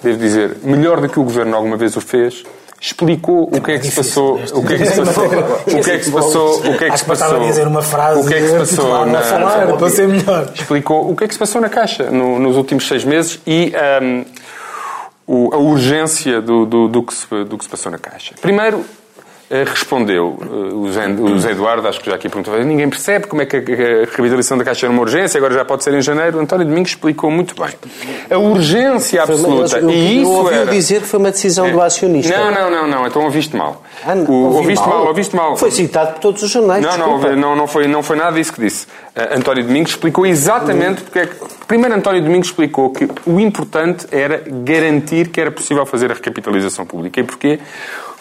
devo dizer, melhor do que o Governo alguma vez o fez, explicou o que é que se passou, o que é que se passou, o que é que se passou, o que é que se passou, a dizer uma frase, o que é que se passou na, falar, para ser melhor. Explicou o que é que se passou na Caixa no, nos últimos seis meses e a urgência do, do, do, que se, do que se passou na Caixa. Primeiro, respondeu eh, o Zé Eduardo, acho que já aqui perguntou, ninguém percebe como é que a revitalização da Caixa era uma urgência, agora já pode ser em janeiro. António Domingos explicou muito bem. A urgência absoluta. Eu, e isso ouvi era... dizer que foi uma decisão é. do acionista. Não, não, não, não, então ouviste mal. Ah, o, ouviste mal. mal, ouviste mal. Foi citado por todos os jornais. Não, não, não, não, foi, não foi nada disso que disse. Uh, António Domingos explicou exatamente porque é que. Primeiro, António Domingos explicou que o importante era garantir que era possível fazer a recapitalização pública. E porquê?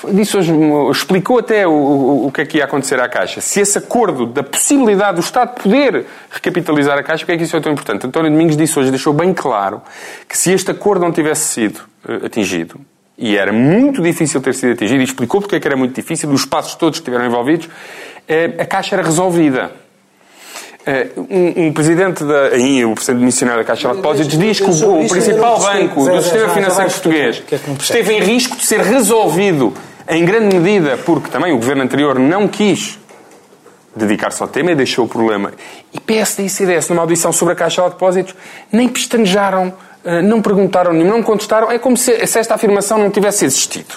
Disse hoje, explicou até o, o, o, que é que ia acontecer à Caixa. Se esse acordo da possibilidade do Estado poder recapitalizar a Caixa, o que é que isso é tão importante? António Domingos disse hoje, deixou bem claro, que se este acordo não tivesse sido uh, atingido, e era muito difícil ter sido atingido, e explicou porque é que era muito difícil, dos passos todos que estiveram envolvidos, uh, a Caixa era resolvida. Uh, um, um, presidente da, aí, o presidente missionário da Caixa de Depósitos diz que o, o principal banco do sistema financeiro português esteve em risco de ser resolvido em grande medida porque também o governo anterior não quis dedicar-se ao tema e deixou o problema. E PSD e CDS, numa audição sobre a Caixa de Depósitos, nem pestanejaram, eh, não perguntaram nenhum, não contestaram. É como se, se esta afirmação não tivesse existido.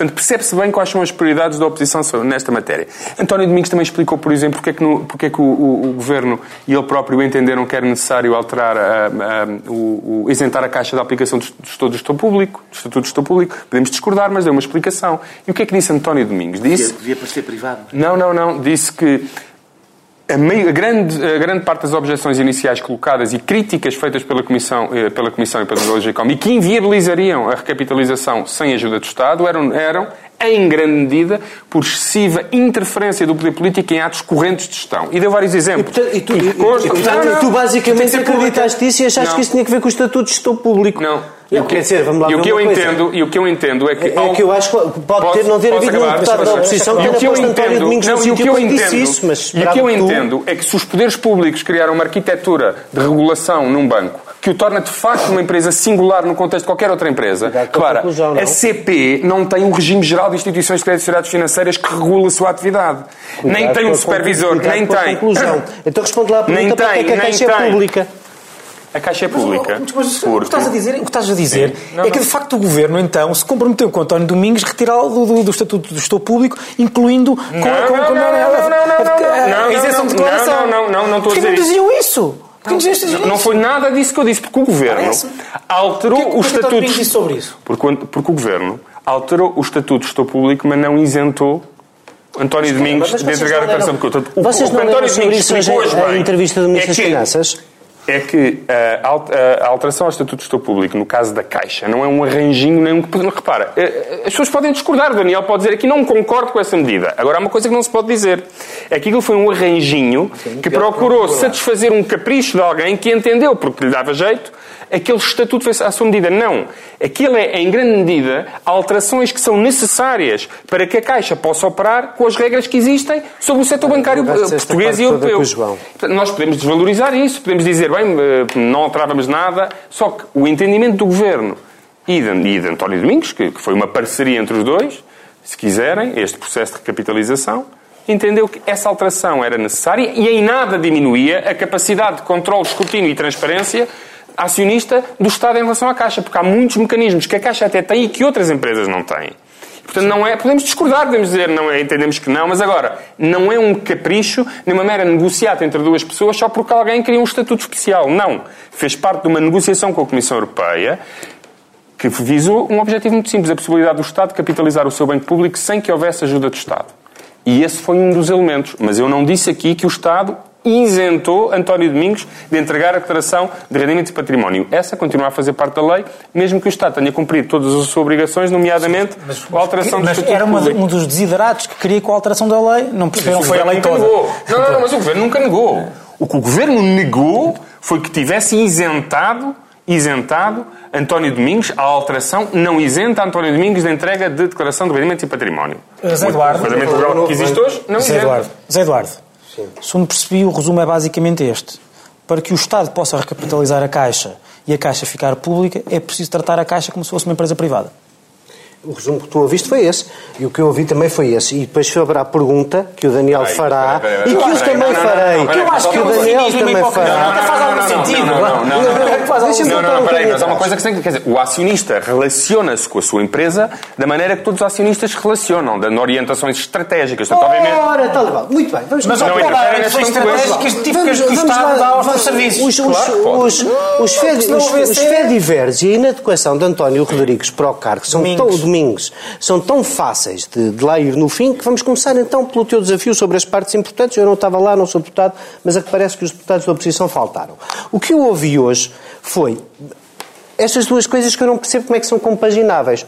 Portanto, percebe-se bem quais são as prioridades da oposição nesta matéria. António Domingos também explicou, por exemplo, porque é que, no, porque é que o, o, o, Governo e ele próprio entenderam que era necessário alterar, a, a, o, o, isentar a Caixa da aplicação do, do Estatuto do Estado Público. Do Estatuto do Estado Público. Podemos discordar, mas deu uma explicação. E o que é que disse António Domingos? Disse... Devia, devia parecer privado. Não, não, não. Disse que a, meio, a, grande, a grande parte das objeções iniciais colocadas e críticas feitas pela Comissão, eh, pela Comissão e pela Legicom e que inviabilizariam a recapitalização sem ajuda do Estado eram, eram em grande medida, por excessiva interferência do poder político em atos correntes de gestão. E deu vários exemplos. E, tu, não, não, tu basicamente acreditaste nisso e achaste não. que isso tinha que ver com o Estatuto de Gestão Público. Não. E o que, dizer, vamos lá e o que eu entendo E o que eu entendo é que... É, é que eu acho que pode ter, não ter havido um deputado da oposição que tenha posto António Domingos no sítio que disse isso, mas E o que eu entendo é que se os poderes públicos criaram uma arquitetura de regulação num banco que o torna de facto uma empresa singular no contexto de qualquer outra empresa. Claro, a CP não tem um regime geral de instituições de crédito financeiras que regula a sua atividade. Cuidado nem tem um supervisor, nem tem. Então responde lá a pergunta nem tem, é que a Caixa é pública. A Caixa é pública. Mas, mas, porque... o, que estás a dizer, o que estás a dizer não, é que, de facto, o Governo, então, se comprometeu com António Domingos retirá-lo do, do, do, Estatuto do Gestor Público, incluindo com, não, com, não, com, não, a isenção de declaração. Não, não, não, não estou a dizer isso. não diziam isso? Não, não, foi nada disso que eu disse, porque o Governo alterou que, o Estatuto... disse sobre isso? Porque, porque o Governo alterou o Estatuto Gestor Público, mas não isentou António Domingos de entregar a declaração de conta. Vocês não leram sobre isso hoje a entrevista do Ministro das Finanças? É que a alteração ao Estatuto de Gestor Público, no caso da Caixa, não é um arranjinho nem um... Repara, eh, eh, as pessoas podem discordar, o Daniel pode dizer aqui não concordo com essa medida. Agora, há uma coisa que não se pode dizer. É que aquilo foi um arranjinho que procurou satisfazer um capricho de alguém que entendeu, porque lhe dava jeito, aquele estatuto fez à sua medida. Não. Aquilo é, em grande medida, alterações que são necessárias para que a Caixa possa operar com as regras que existem sobre o setor bancário português e europeu. Nós podemos desvalorizar isso, podemos dizer, bem, eh, não alterávamos nada, só que o entendimento do Governo e de, e de António Domingos, que, que foi uma parceria entre os dois, se quiserem, este processo de recapitalização, entendeu que essa alteração era necessária e em nada diminuía a capacidade de controle, escrutínio e transparência acionista do Estado em relação à Caixa, porque há muitos mecanismos que a Caixa até tem e que outras empresas não têm. Portanto, não é, podemos discordar, podemos dizer, não é, entendemos que não, mas agora, não é um capricho, nem uma mera negociata entre duas pessoas só porque alguém queria um estatuto especial. Não. Fez parte de uma negociação com a Comissão Europeia que visou um objetivo muito simples, a possibilidade do Estado capitalizar o seu banco público sem que houvesse ajuda do Estado. E esse foi um dos elementos. Mas eu não disse aqui que o Estado isentou António Domingos de entregar a declaração de rendimentos e património. Essa continua a fazer parte da lei, mesmo que o Estado tenha cumprido todas as suas obrigações, nomeadamente mas, mas, a alteração mas, do Mas era uma, um dos desiderados que queria com a alteração da lei, não perceberam, foi a lei toda. Negou. Não, não, não, mas o Governo nunca negou. O que o Governo negou foi que tivesse isentado isentado António Domingos, a alteração não isenta António Domingos da entrega de declaração de rendimentos e património. Zé Eduardo. O que existe hoje não Zé isenta. Eduardo. Zé Eduardo. Sim. Segundo percebi, o resumo é basicamente este. Para que o Estado possa recapitalizar a Caixa e a Caixa ficar pública, é preciso tratar a Caixa como se fosse uma empresa privada. O resumo que tu ouviste foi esse. E o que eu ouvi também foi esse. E depois haverá a pergunta que o Daniel Ai, fará pera, pera, pera, e que eu também farei. Que eu acho que o Daniel também fará. Não faz algum sentido. Não, não, não. Não, não, peraí, mas há uma coisa que tem que... Quer dizer, o acionista relaciona-se com a sua empresa da maneira que todos os acionistas se relacionam, dando orientações estratégicas. Portanto, obviamente... Ora, está legal. Muito bem. Vamos mas não interferem estratégicas típicas que o Estado dá aos serviços. Os fediveres e a inadequação de António Rodrigues para o cargo são tão domingos são tão fáceis de, de, lá ir no fim que vamos começar então pelo teu desafio sobre as partes importantes. Eu não estava lá, não sou deputado, mas é que parece que os deputados da oposição faltaram. O que eu ouvi hoje foi estas duas coisas que eu não percebo como é que são compagináveis.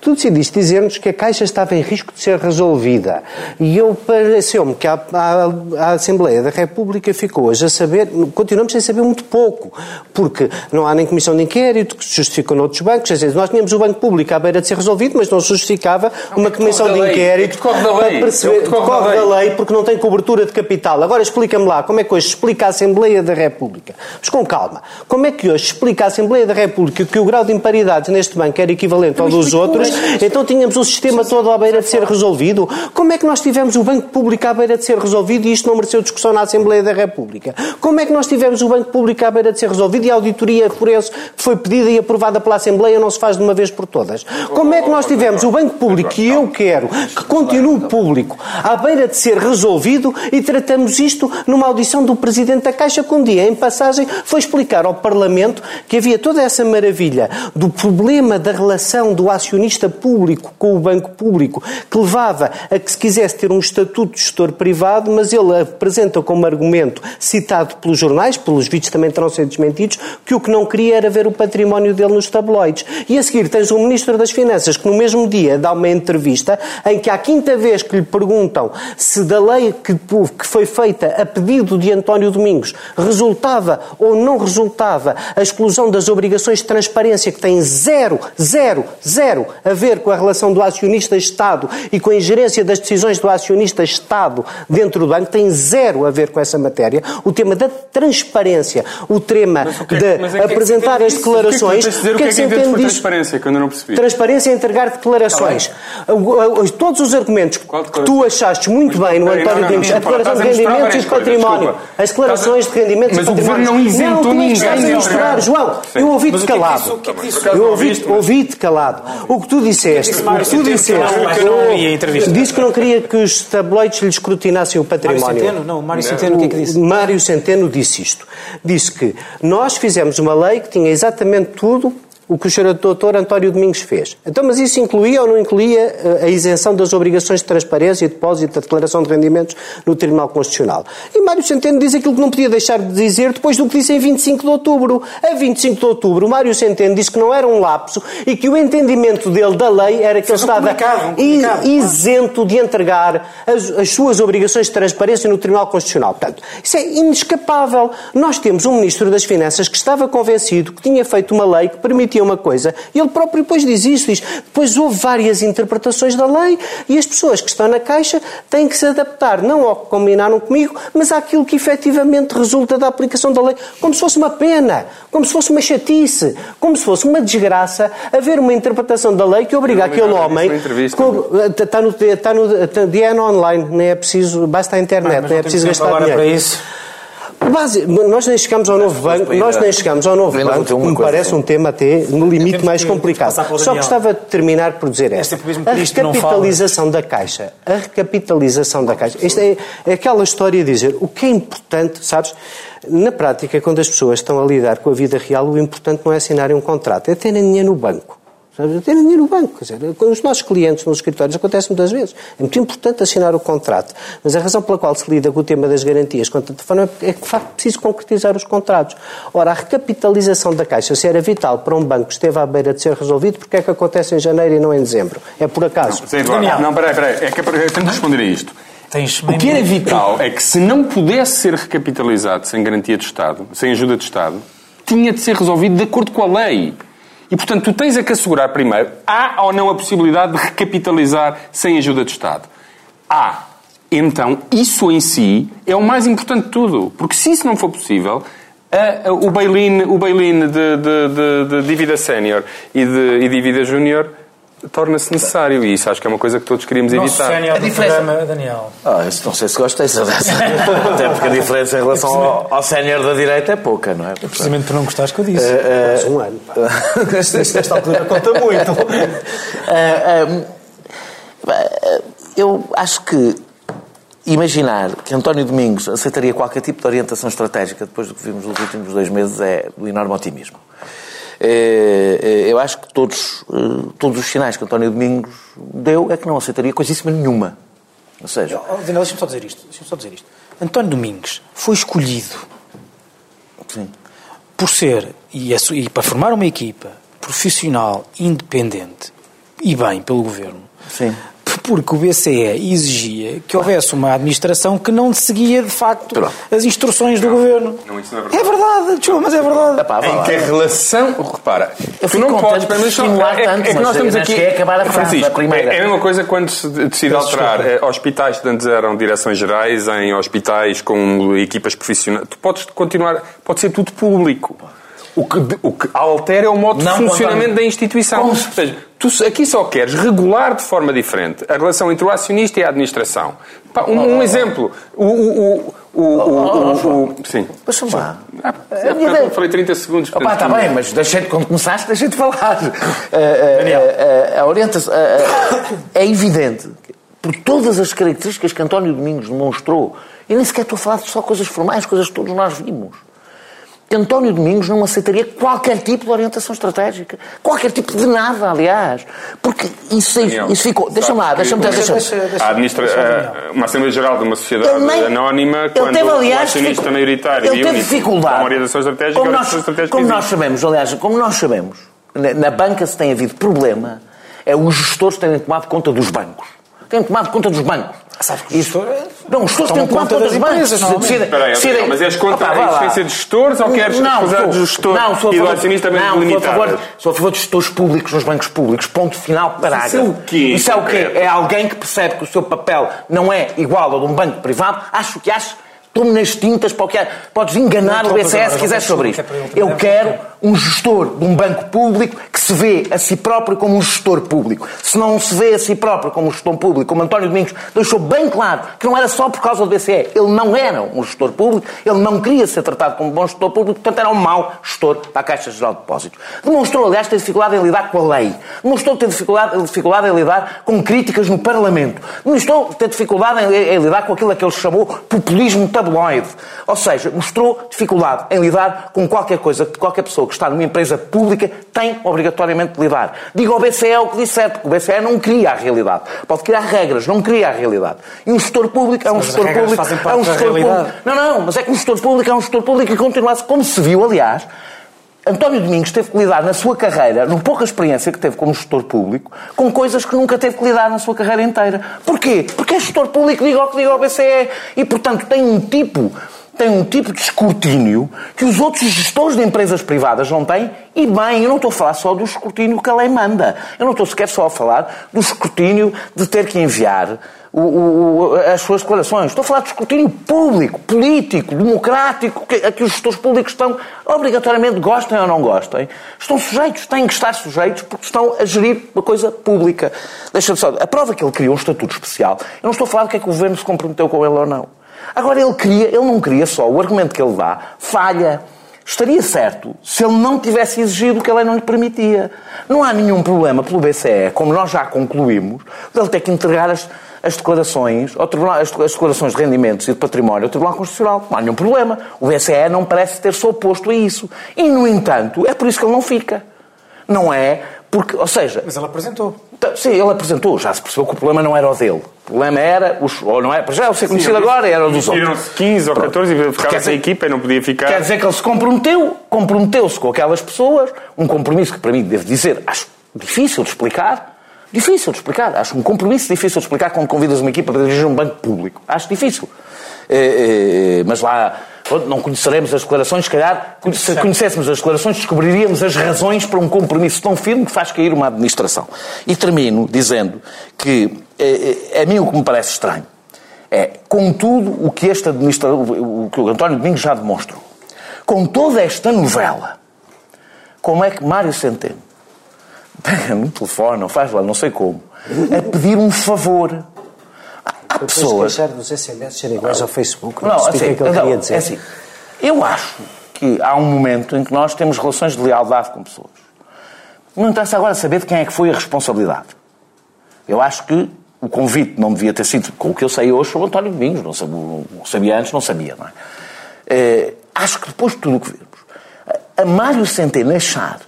Tu decidiste dizer-nos que a Caixa estava em risco de ser resolvida. E eu pareceu-me que a, a, a, Assembleia da República ficou hoje a saber, continuamos sem saber muito pouco, porque não há nem comissão de inquérito que se justifica noutros bancos. Quer dizer, nós tínhamos o Banco Público à beira de ser resolvido, mas não se justificava uma comissão de inquérito para perceber, decorre da lei, porque não tem cobertura de capital. Agora explica-me lá, como é que hoje explica a Assembleia da República? Mas com calma, como é que hoje explica a Assembleia da República que, que o grau de imparidades neste banco era equivalente ao dos outros, então tínhamos o sistema todo à beira de ser resolvido. Como é que nós tivemos o Banco Público à beira de ser resolvido e isto não mereceu discussão na Assembleia da República? Como é que nós tivemos o Banco Público à beira de ser resolvido e a auditoria forense que foi pedida e aprovada pela Assembleia não se faz de uma vez por todas? Como é que nós tivemos o Banco Público que eu quero que continue público à beira de ser resolvido e tratamos isto numa audição do Presidente da Caixa que um dia, em passagem, foi explicar ao Parlamento que havia toda essa maravilha do problema da relação do acionista público com o banco público, que levava a que se quisesse ter um estatuto de gestor privado, mas ele apresenta como argumento, citado pelos jornais, pelos vídeos também terão sido desmentidos, que o que não queria era ver o património dele nos tabloides. E a seguir tens o Ministro das Finanças que no mesmo dia dá uma entrevista em que à quinta vez que lhe perguntam se da lei que, que foi feita a pedido de António Domingos resultava ou não resultava a exclusão das obrigações de transparência que têm zero, zero, zero a ver com a relação do acionista-Estado e com a ingerência das decisões do acionista-Estado dentro do banco, tem zero a ver com essa matéria. O tema da transparência, o tema é de é apresentar as declarações. O que é que se entende por transparência, que eu não percebi? Transparência é entregar declarações. Tá Todos os argumentos que tu achaste muito bem no António Domingos, a declaração de rendimentos e de património, as declarações de rendimentos e património. Mas o governo não isentou ninguém. Não, João, eu ouvi-te calado. Eu ouvi-te calado. O que tu disseste, o que tu disseste, disse que não queria que os tabloides lhe escrutinassem o património. Mário Centeno? Não, Mário Centeno o que é que disse? Mário Centeno disse isto. Disse que nós fizemos uma lei que tinha exatamente tudo o que o Sr. Dr. António Domingos fez. Então, mas isso incluía ou não incluía eh, a isenção das obrigações de transparência e depósito da declaração de rendimentos no Tribunal Constitucional? E Mário Centeno diz aquilo que não podia deixar de dizer depois do que disse em 25 de outubro. A 25 de outubro, Mário Centeno disse que não era um lapso e que o entendimento dele da lei era que ele estava isento de entregar as, as suas obrigações de transparência no Tribunal Constitucional. Portanto, isso é inescapável. Nós temos um Ministro das Finanças que estava convencido que tinha feito uma lei que permitia uma coisa e ele próprio depois diz isso, diz, depois houve várias interpretações da lei e as pessoas que estão na Caixa têm que se adaptar, não ao que combinaram comigo, mas àquilo que efetivamente resulta da aplicação da lei, como se fosse uma pena, como se fosse uma chatice, como se fosse uma desgraça haver uma interpretação da lei que obriga aquele homem... Está no, está no DN online, nem é preciso, basta a internet, não, é preciso gastar dinheiro. Base, nós nem chegamos ao novo banco, nós nem chegamos ao novo banco, me parece um tema até no limite mais complicado. Só gostava de terminar por dizer esta. A recapitalização da Caixa, a recapitalização da Caixa, isto é, é aquela história de dizer o que é importante, sabes? Na prática, quando as pessoas estão a lidar com a vida real, o importante não é assinarem um contrato, é terem dinheiro no banco. Ter dinheiro no banco. Quer dizer, com os nossos clientes nos escritórios acontece muitas vezes. É muito importante assinar o contrato. Mas a razão pela qual se lida com o tema das garantias contra telefone é que, de facto, preciso concretizar os contratos. Ora, a recapitalização da Caixa, se era vital para um banco que esteve à beira de ser resolvido, porque é que acontece em janeiro e não em dezembro? É por acaso? Não, não peraí, peraí. É que eu tenho de responder a isto. o que é vital é que se não pudesse ser recapitalizado sem garantia de Estado, sem ajuda de Estado, tinha de ser resolvido de acordo com a lei. E, portanto, tu tens é que assegurar primeiro, há ou não a possibilidade de recapitalizar sem ajuda de Estado? Há. Então, isso em si é o mais importante de tudo. Porque se isso não for possível, a, a, o bail-in bail de, de, de, de, dívida sénior e de e dívida júnior torna-se necessário e isso acho que é uma coisa que todos queríamos Nosso evitar. Sénior do programa, Daniel. Ah, isso não sei se gostei dessa. Até porque a diferença em relação ao, ao sénior da direita é pouca, não é? Precisamente por não gostares que eu disse. Uh, uh, um ano. Nesta altura conta muito. uh, eu acho que imaginar que António Domingos aceitaria qualquer tipo de orientação estratégica depois do que vimos nos últimos dois meses é do enorme otimismo. É, é, eu acho que todos, eh, todos os sinais que António Domingos deu é que não aceitaria coisíssima nenhuma. Ou seja... Oh, Daniel, deixa-me só dizer isto. Deixa-me só dizer isto. António Domingos foi escolhido Sim. por ser, e, e para formar uma equipa profissional, independente e bem pelo Governo, Sim porque o BCE exigia que houvesse uma administração que não seguia, de facto, Pronto. as instruções do não, governo. Não, isso não é verdade. É verdade, desculpa, mas é verdade. Epá, em que a relação. Repara, eu tu não podes. Mas estimular é, tanto, é, que nós estamos aqui. É acabar a a primeira. É a mesma coisa quando se decide alterar eh, hospitais que antes eram direções gerais em hospitais com equipas profissionais. Tu podes continuar. Pode ser tudo público. O que, o que altera é o modo não de funcionamento da instituição. Ou seja, tu aqui só queres regular de forma diferente a relação entre o acionista e a administração. Pá, um, um, exemplo. O, o, o, o, o, sim. Deixa-me lá. Ah, eu falei 30 segundos. Opa, está bem, mas deixei, quando começaste, deixei de falar. Daniel. a orientação. é evidente, por todas as características que António Domingos demonstrou, e nem sequer estou a falar de só coisas formais, coisas que todos nós vimos António Domingos não aceitaria qualquer tipo de orientação estratégica. Qualquer tipo de nada, aliás. Porque isso, Daniel, isso ficou. Deixa-me lá, deixa-me deixa, deixa, deixa, administra, deixa uma Assembleia Geral de uma sociedade nem, anónima, quando teve, aliás, o acionista maioritário ele teve dificuldade. com orientação estratégica, como nós, estratégica como nós sabemos, aliás, como nós sabemos, na, na banca se tem havido problema, é os gestores terem tomado conta dos bancos. Têm tomado conta dos bancos. Sabe que Isso, não, os gestores têm conta das empresas. Decidem, mas és contra a existência de gestores ou queres não, sou, dos gestores não, sou e do acionista não, sou a, favor, sou a favor de gestores públicos nos bancos públicos. Ponto final, parágrafo. Isso é o quê? Isso é o quê? É alguém que percebe que o seu papel não é igual ao de um banco privado. Acho que acho Tome nas tintas para o que é. Podes enganar o BCS se quiseres sobre isto. Eu quero um gestor de um banco público que se vê a si próprio como um gestor público. Se não se vê a si próprio como um gestor público, como António Domingos deixou bem claro que não era só por causa do BCE. Ele não era um gestor público, ele não queria ser tratado como um bom gestor público, portanto era um mau gestor para a Caixa Geral de Depósitos. Demonstrou, aliás, ter dificuldade em lidar com a lei. Demonstrou ter dificuldade, dificuldade em lidar com críticas no Parlamento. Demonstrou ter dificuldade em, em lidar com aquilo a que ele chamou populismo tabloide. Ou seja, mostrou dificuldade em lidar com qualquer coisa que qualquer pessoa que está numa empresa pública tem obrigatoriamente de lidar. Diga ao BCE o que disser, porque o BCE não cria a realidade. Pode criar regras, não cria a realidade. E um gestor público é um gestor público. É um gestor público. Não, não, mas é que um gestor público é um gestor público e continua como se viu, aliás, António Domingos teve que lidar na sua carreira, numa pouca experiência que teve como gestor público, com coisas que nunca teve que lidar na sua carreira inteira. Porquê? Porque é gestor público, diga o que diga ao BCE. E, portanto, tem um tipo tem um tipo de escrutínio que os outros gestores de empresas privadas não têm. E bem, eu não estou a falar só do escrutínio que a lei manda. Eu não estou sequer só a falar do escrutínio de ter que enviar o, o, as suas declarações. Estou a falar de escrutínio público, político, democrático, que, a que os gestores públicos estão, obrigatoriamente, gostem ou não gostem, estão sujeitos, têm que estar sujeitos porque estão a gerir uma coisa pública. Deixa-me só. A prova que ele criou um estatuto especial, eu não estou a falar do que é que o governo se comprometeu com ele ou não. Agora, ele queria, ele não queria só, o argumento que ele dá falha. Estaria certo se ele não tivesse exigido o que a lei não lhe permitia. Não há nenhum problema pelo BCE, como nós já concluímos, ele ter que entregar as, as declarações, ao tribunal, as, as, declarações de rendimentos e de património ao Tribunal Constitucional. Não há nenhum problema. O BCE não parece ter-se oposto a isso. E, no entanto, é por isso que ele não fica. Não é porque, ou seja... Mas ele apresentou. Sim, ele apresentou. Já se percebeu que o problema não era o dele. O problema era, os, ou não é, já o ser conhecido Sim, agora, era o dos outros. se 15 ou 14 e ficava sem equipa e não podia ficar. Quer dizer que ele se comprometeu, comprometeu-se com aquelas pessoas, um compromisso que para mim, devo dizer, acho difícil de explicar. Difícil de explicar. Acho um compromisso difícil de explicar quando convidas uma equipa para dirigir um banco público. Acho difícil. É, é, mas lá não conheceremos as declarações, se calhar, se conhecêssemos as declarações, descobriríamos as razões para um compromisso tão firme que faz cair uma administração. E termino dizendo que é, a mim o que me parece estranho é, com tudo o que este administrador, o que o António Domingos já demonstrou, com toda esta novela, como é que Mário Centeno pega no telefone, ou faz lá, não sei como, a pedir um favor Há pessoas. queixar dos SMS serem iguais ao Facebook. Não, não assim, que ele não, queria dizer. É assim, eu acho que há um momento em que nós temos relações de lealdade com pessoas. Não interessa agora saber de quem é que foi a responsabilidade. Eu acho que o convite não devia ter sido, com o que eu sei hoje, sobre António Domingos. Não sabia, não sabia antes, não sabia, não é? é? acho que depois de tudo o que vimos, a Mário Centeno achar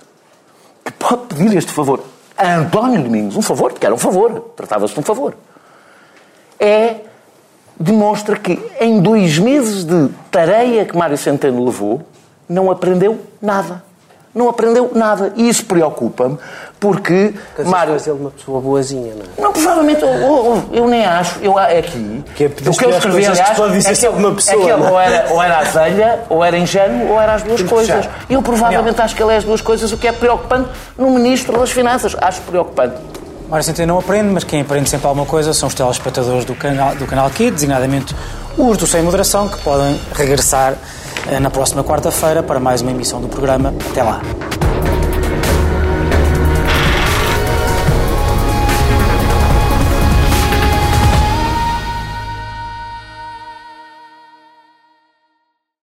que pode pedir este favor a António Domingos, um favor, porque era um favor, tratava-se de um favor é demonstra que em dois meses de tareia que Mário Centeno levou, não aprendeu nada. Não aprendeu nada. E isso preocupa-me, porque Porque Mário... ele uma pessoa boazinha, não é? Não, provavelmente, eu, eu, eu nem acho. Eu, é aqui... Que é o que eu escrevi, aliás, é que, uma pessoa, é que ele ou era, ou era azelha, ou era ingênuo, ou era as duas coisas. Eu provavelmente não. acho que ele é as duas coisas, o que é preocupante no Ministro das Finanças. Acho preocupante. Mário Centeno não aprende, mas quem aprende sempre alguma coisa são os telespectadores do canal, do canal Q, designadamente os do Sem Moderação, que podem regressar eh, na próxima quarta-feira para mais uma emissão do programa. Até lá.